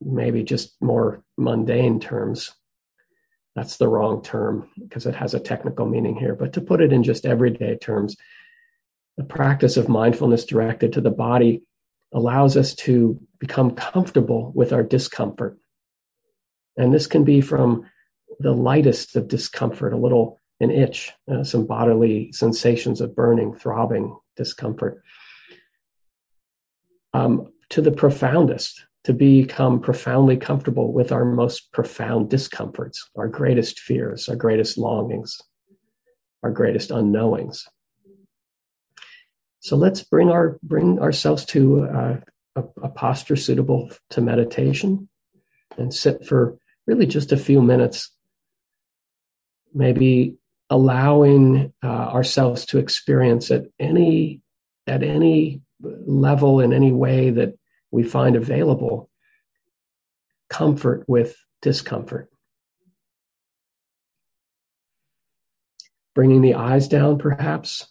maybe just more mundane terms, that's the wrong term because it has a technical meaning here, but to put it in just everyday terms, the practice of mindfulness directed to the body allows us to become comfortable with our discomfort. And this can be from the lightest of discomfort, a little an itch, uh, some bodily sensations of burning, throbbing discomfort, um, to the profoundest, to become profoundly comfortable with our most profound discomforts, our greatest fears, our greatest longings, our greatest unknowings. So let's bring our bring ourselves to uh, a, a posture suitable to meditation, and sit for really just a few minutes. Maybe allowing uh, ourselves to experience at any at any level in any way that we find available comfort with discomfort. Bringing the eyes down, perhaps,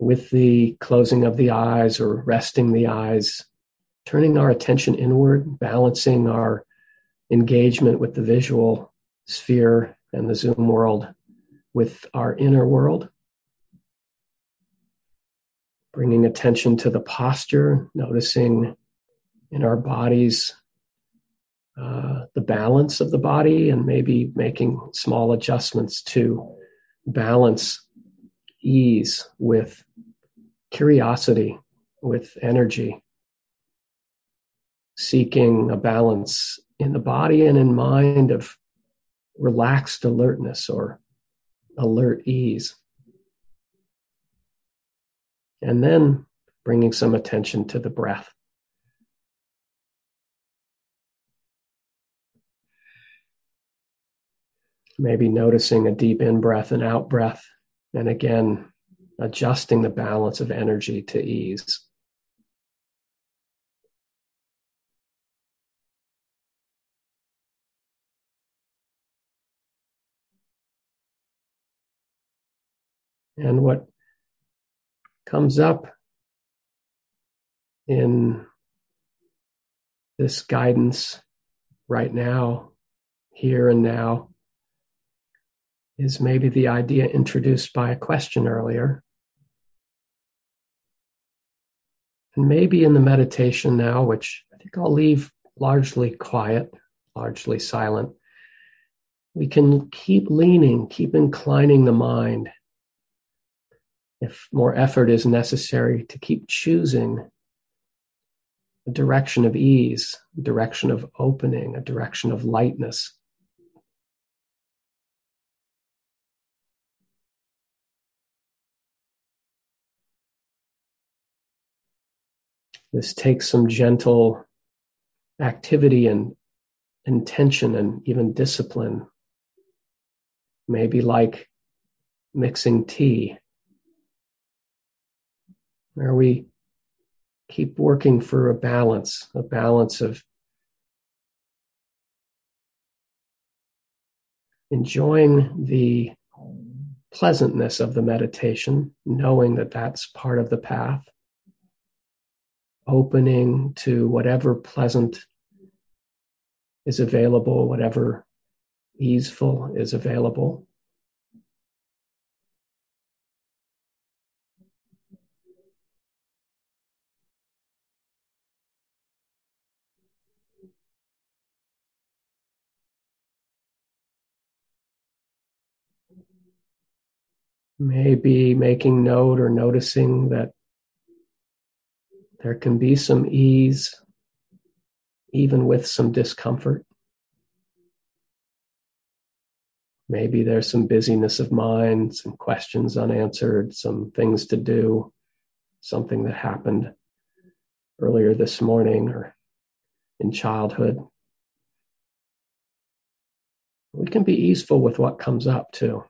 with the closing of the eyes or resting the eyes, turning our attention inward, balancing our engagement with the visual sphere and the Zoom world with our inner world. Bringing attention to the posture, noticing in our bodies uh, the balance of the body, and maybe making small adjustments to balance ease, with curiosity, with energy, seeking a balance in the body and in mind of relaxed alertness or alert ease. And then bringing some attention to the breath. Maybe noticing a deep in breath and out breath and again, adjusting the balance of energy to ease. And what comes up in this guidance right now, here and now, is maybe the idea introduced by a question earlier. And maybe in the meditation now, which I think I'll leave largely quiet, largely silent, we can keep leaning, keep inclining the mind. If more effort is necessary, to keep choosing a direction of ease, a direction of opening, a direction of lightness. This takes some gentle activity and intention and even discipline. Maybe like mixing tea, where we keep working for a balance, a balance of enjoying the pleasantness of the meditation, knowing that that's part of the path, opening to whatever pleasant is available, whatever easeful is available. Maybe making note or noticing that there can be some ease, even with some discomfort. Maybe there's some busyness of mind, some questions unanswered, some things to do, something that happened earlier this morning or in childhood. We can be easeful with what comes up too.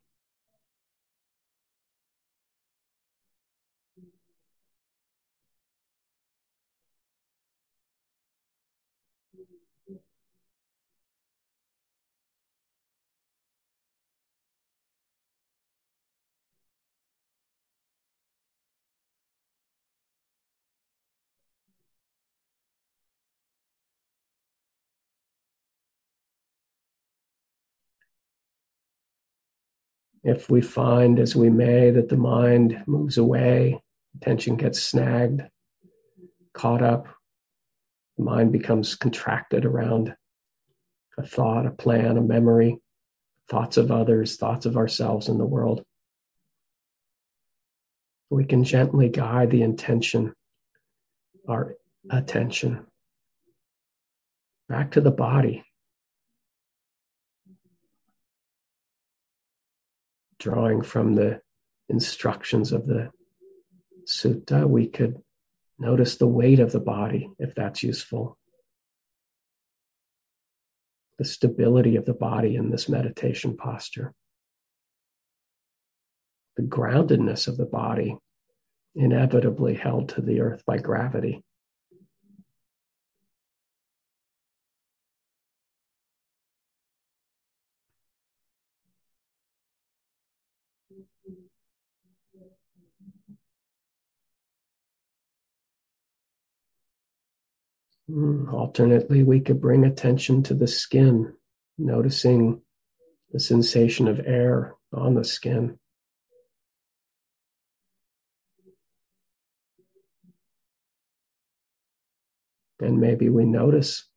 If we find, as we may, that the mind moves away, attention gets snagged, caught up, the mind becomes contracted around a thought, a plan, a memory, thoughts of others, thoughts of ourselves in the world. We can gently guide the intention, our attention, back to the body. Drawing from the instructions of the sutta, we could notice the weight of the body if that's useful. The stability of the body in this meditation posture. The groundedness of the body, inevitably held to the earth by gravity. Hmm, alternately, we could bring attention to the skin, noticing the sensation of air on the skin. And maybe we notice,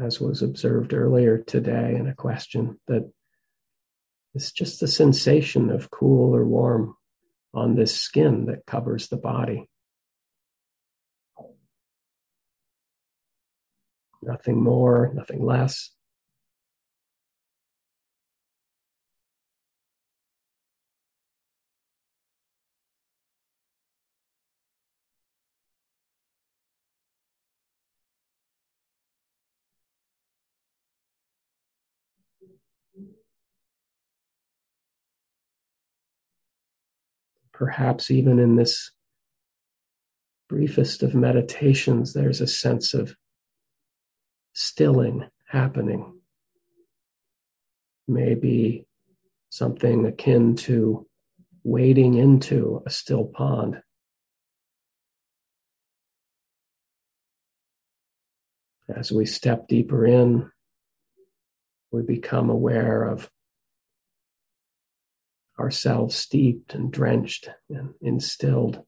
as was observed earlier today in a question, that it's just the sensation of cool or warm on this skin that covers the body. Nothing more, nothing less. Perhaps even in this briefest of meditations, there's a sense of stilling happening. Maybe something akin to wading into a still pond. As we step deeper in, we become aware of ourselves steeped and drenched and instilled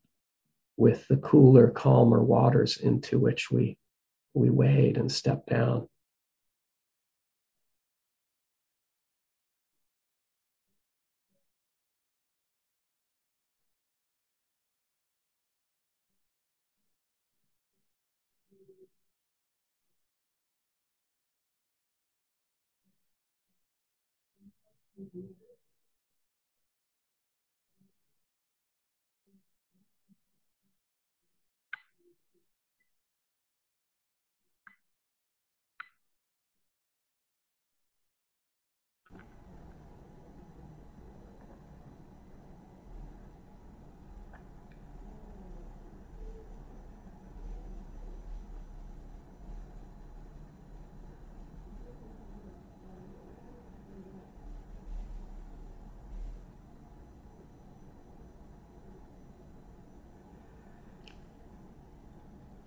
with the cooler, calmer waters into which we, we wade and step down.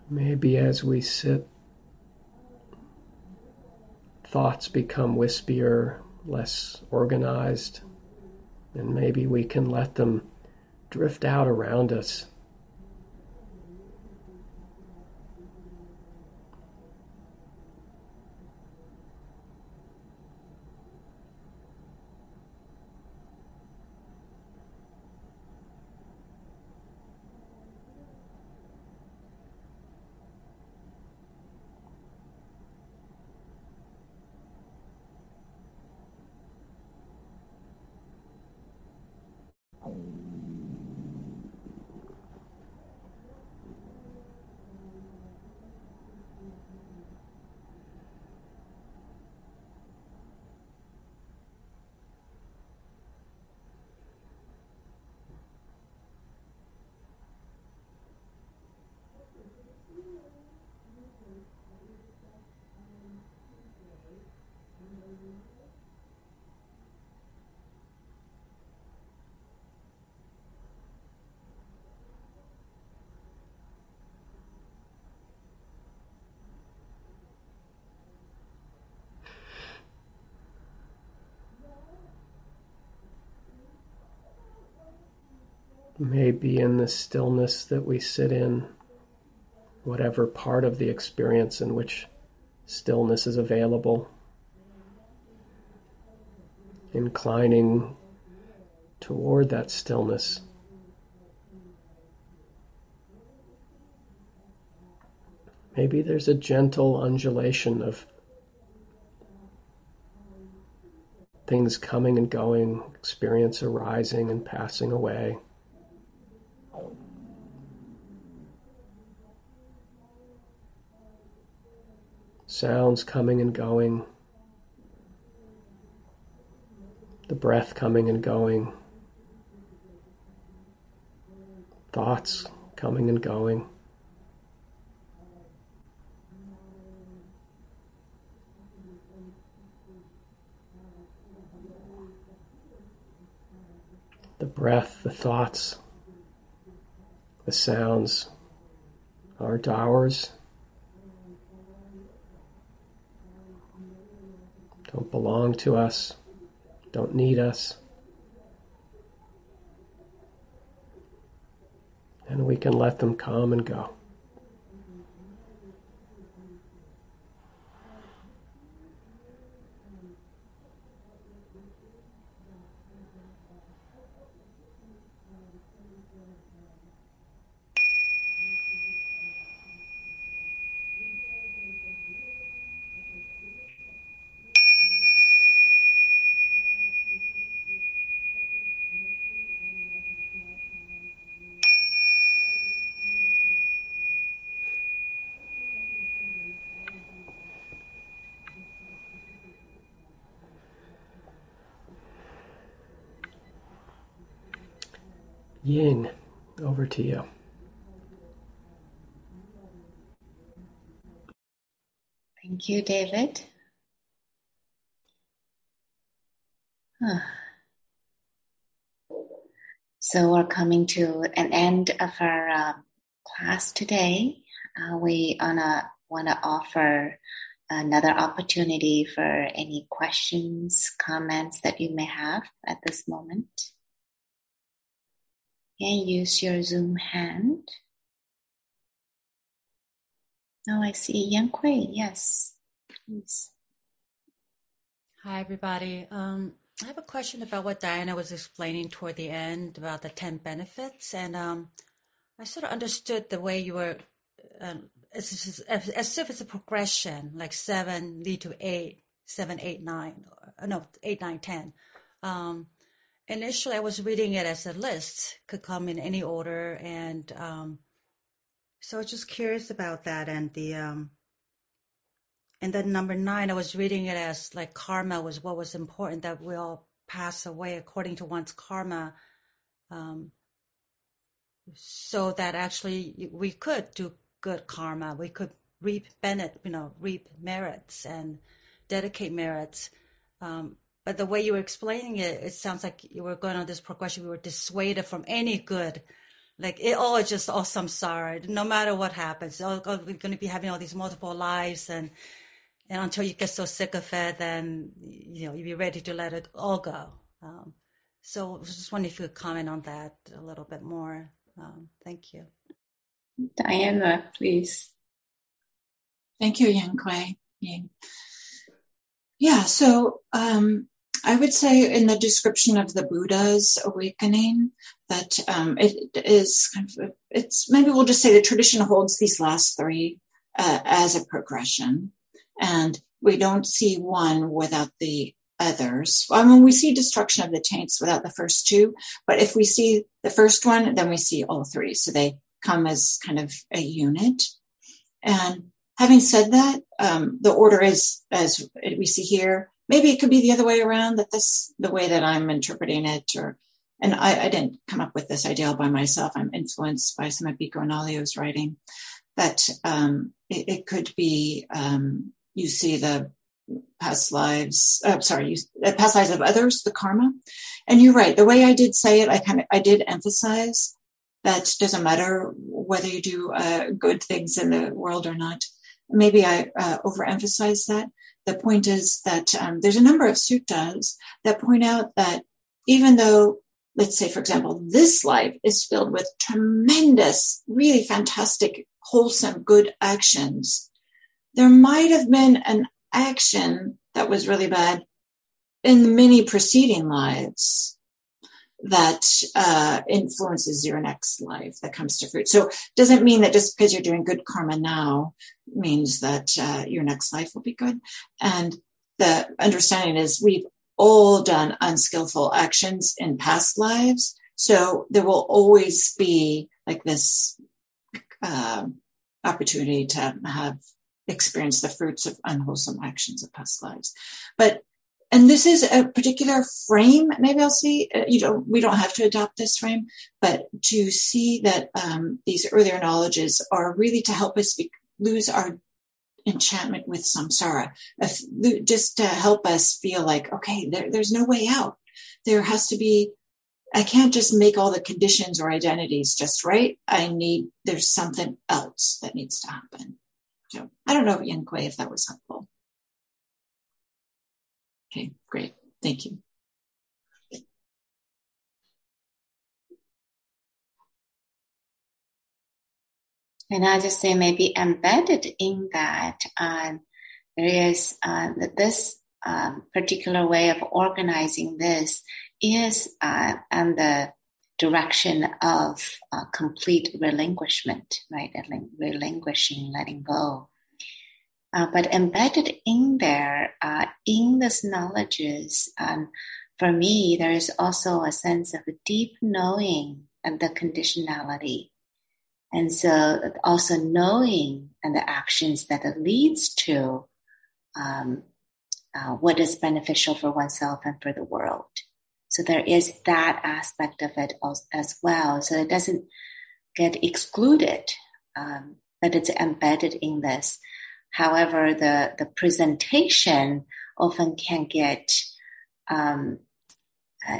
Maybe as we sit, thoughts become wispier, less organized, and maybe we can let them drift out around us. Maybe in the stillness that we sit in, whatever part of the experience in which stillness is available, inclining toward that stillness. Maybe there's a gentle undulation of things coming and going, experience arising and passing away. Sounds coming and going, the breath coming and going, thoughts coming and going. The breath, the thoughts, the sounds aren't ours. Don't belong to us, don't need us. And we can let them come and go. Ying, over to you. Thank you, David. Huh. So we're coming to an end of our uh, class today. Uh, we wanna want to offer another opportunity for any questions, comments that you may have at this moment. And use your Zoom hand. Oh, I see Yan Kui. Yes, please. Hi, everybody. Um, I have a question about what Diana was explaining toward the end about the 10 benefits. And um, I sort of understood the way you were, um, as, as, as, if it's a progression, like seven lead to eight, seven, eight, nine, no, eight, nine, ten. Um, initially, I was reading it as a list, could come in any order. And um, so I was just curious about that. And the, um, and then number nine, I was reading it as like karma was what was important that we all pass away according to one's karma. Um, so that actually we could do good karma. We could reap benefit, you know, reap merits and dedicate merits. Um, but the way you were explaining it, it sounds like you were going on this progression. We were dissuaded from any good. Like it all is just all samsara. No matter what happens, we're going to be having all these multiple lives and and until you get so sick of it, then you know you'll be ready to let it all go. Um, so I was just wondering if you could comment on that a little bit more. Um, thank you, Diana, please. Thank you, Yan Kui. Yeah, so um, I would say in the description of the Buddha's awakening that um, it is kind of it's maybe we'll just say the tradition holds these last three uh, as a progression and we don't see one without the others. I mean, we see destruction of the taints without the first two, but if we see the first one, then we see all three. So they come as kind of a unit. And having said that, um, the order is as we see here. Maybe it could be the other way around. That this the way that I'm interpreting it, or and I, I didn't come up with this idea by myself. I'm influenced by some of Analayo's writing. That um, it, it, could be um, you see the past lives uh, sorry you, past lives of others the karma and you're right the way i did say it i kind of i did emphasize that doesn't matter whether you do uh, good things in the world or not maybe i uh, overemphasized that the point is that um, there's a number of suttas that point out that even though let's say for example this life is filled with tremendous really fantastic wholesome good actions there might have been an action that was really bad in many preceding lives that uh, influences your next life that comes to fruit. So doesn't mean that just because you're doing good karma now means that uh, your next life will be good. And the understanding is we've all done unskillful actions in past lives. So there will always be like this uh, opportunity to have experience the fruits of unwholesome actions of past lives. But and this is a particular frame. Maybe I'll see. Uh, you know, we don't have to adopt this frame, but to see that um, these earlier knowledges are really to help us be, lose our enchantment with samsara, if, just to help us feel like, okay, there, there's no way out. There has to be. I can't just make all the conditions or identities just right. I need. There's something else that needs to happen. So I don't know, Kui, if that was helpful. Okay, great. Thank you. And I just say maybe embedded in that um, there is uh, this um, particular way of organizing this is uh, the direction of uh, complete relinquishment, right? Relinquishing, letting go. Uh, but embedded in there, uh, in this knowledges, um, for me, there is also a sense of a deep knowing and the conditionality. And so also knowing and the actions that it leads to um, uh, what is beneficial for oneself and for the world. So there is that aspect of it as well. So it doesn't get excluded, um, but it's embedded in this. However, the, the presentation often can get um, uh,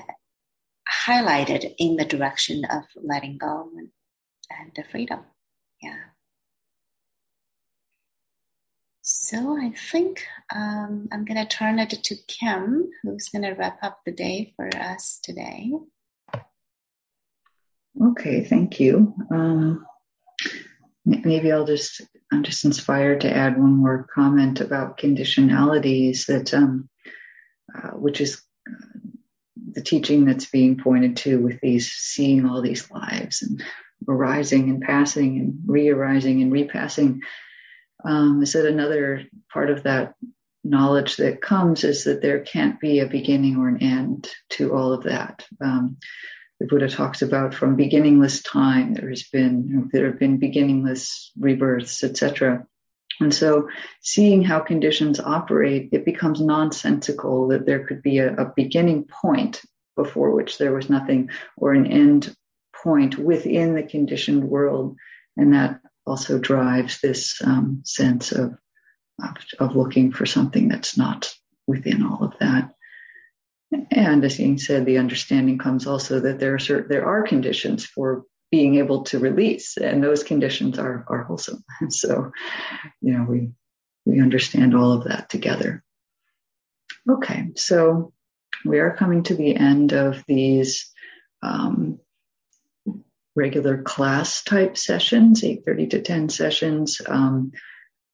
highlighted in the direction of letting go and, and the freedom. Yeah. So I think um, I'm going to turn it to Kim, who's going to wrap up the day for us today. Okay, thank you. Um, maybe I'll just, I'm just inspired to add one more comment about conditionalities that, um, uh, which is uh, the teaching that's being pointed to with these seeing all these lives and arising and passing and re-arising and repassing. Um, is that another part of that knowledge that comes is that there can't be a beginning or an end to all of that. Um, the Buddha talks about from beginningless time, there has been there have been beginningless rebirths, etc. And so, seeing how conditions operate, it becomes nonsensical that there could be a, a beginning point before which there was nothing, or an end point within the conditioned world, and that also drives this um, sense of, of, of looking for something that's not within all of that. And as Ying said, the understanding comes also that there are certain, there are conditions for being able to release, and those conditions are are wholesome. so, you know, we we understand all of that together. Okay, so we are coming to the end of these um, regular class type sessions, 8:30 to 10 sessions um,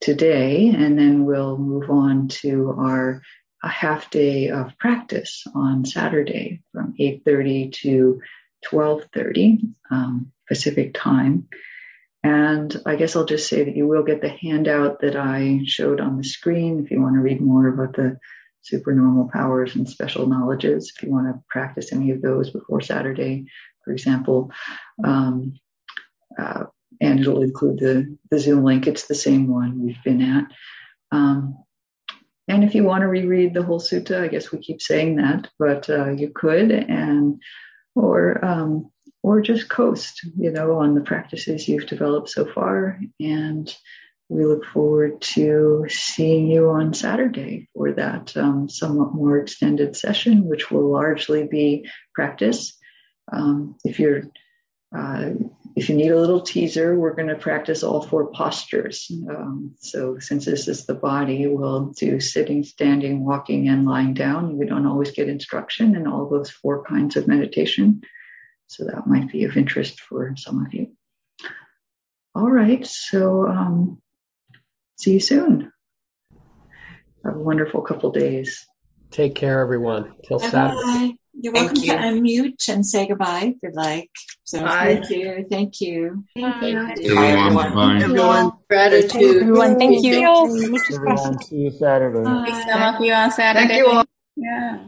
today, and then we'll move on to our a half day of practice on Saturday from 8:30 to 12:30 um, Pacific time. And I guess I'll just say that you will get the handout that I showed on the screen if you want to read more about the supernormal powers and special knowledges. If you want to practice any of those before Saturday, for example. Um, uh, and it'll include the, the Zoom link. It's the same one we've been at. Um, and if you want to reread the whole sutta, I guess we keep saying that, but uh, you could, and or um, or just coast, you know, on the practices you've developed so far. And we look forward to seeing you on Saturday for that um, somewhat more extended session, which will largely be practice. Um, if you're uh, if you need a little teaser, we're going to practice all four postures. Um, so, since this is the body, we'll do sitting, standing, walking, and lying down. We don't always get instruction in all those four kinds of meditation. So, that might be of interest for some of you. All right. So, um, see you soon. Have a wonderful couple days. Take care, everyone. Till Saturday. You're welcome you. to unmute and say goodbye if you'd like. So Bye. thank you. Thank you. Thank you. Bye, everyone. Bye. Everyone. Gratitude. Everyone, thank you. Everyone, see you Saturday. See some of you on Saturday. Thank you all. Yeah.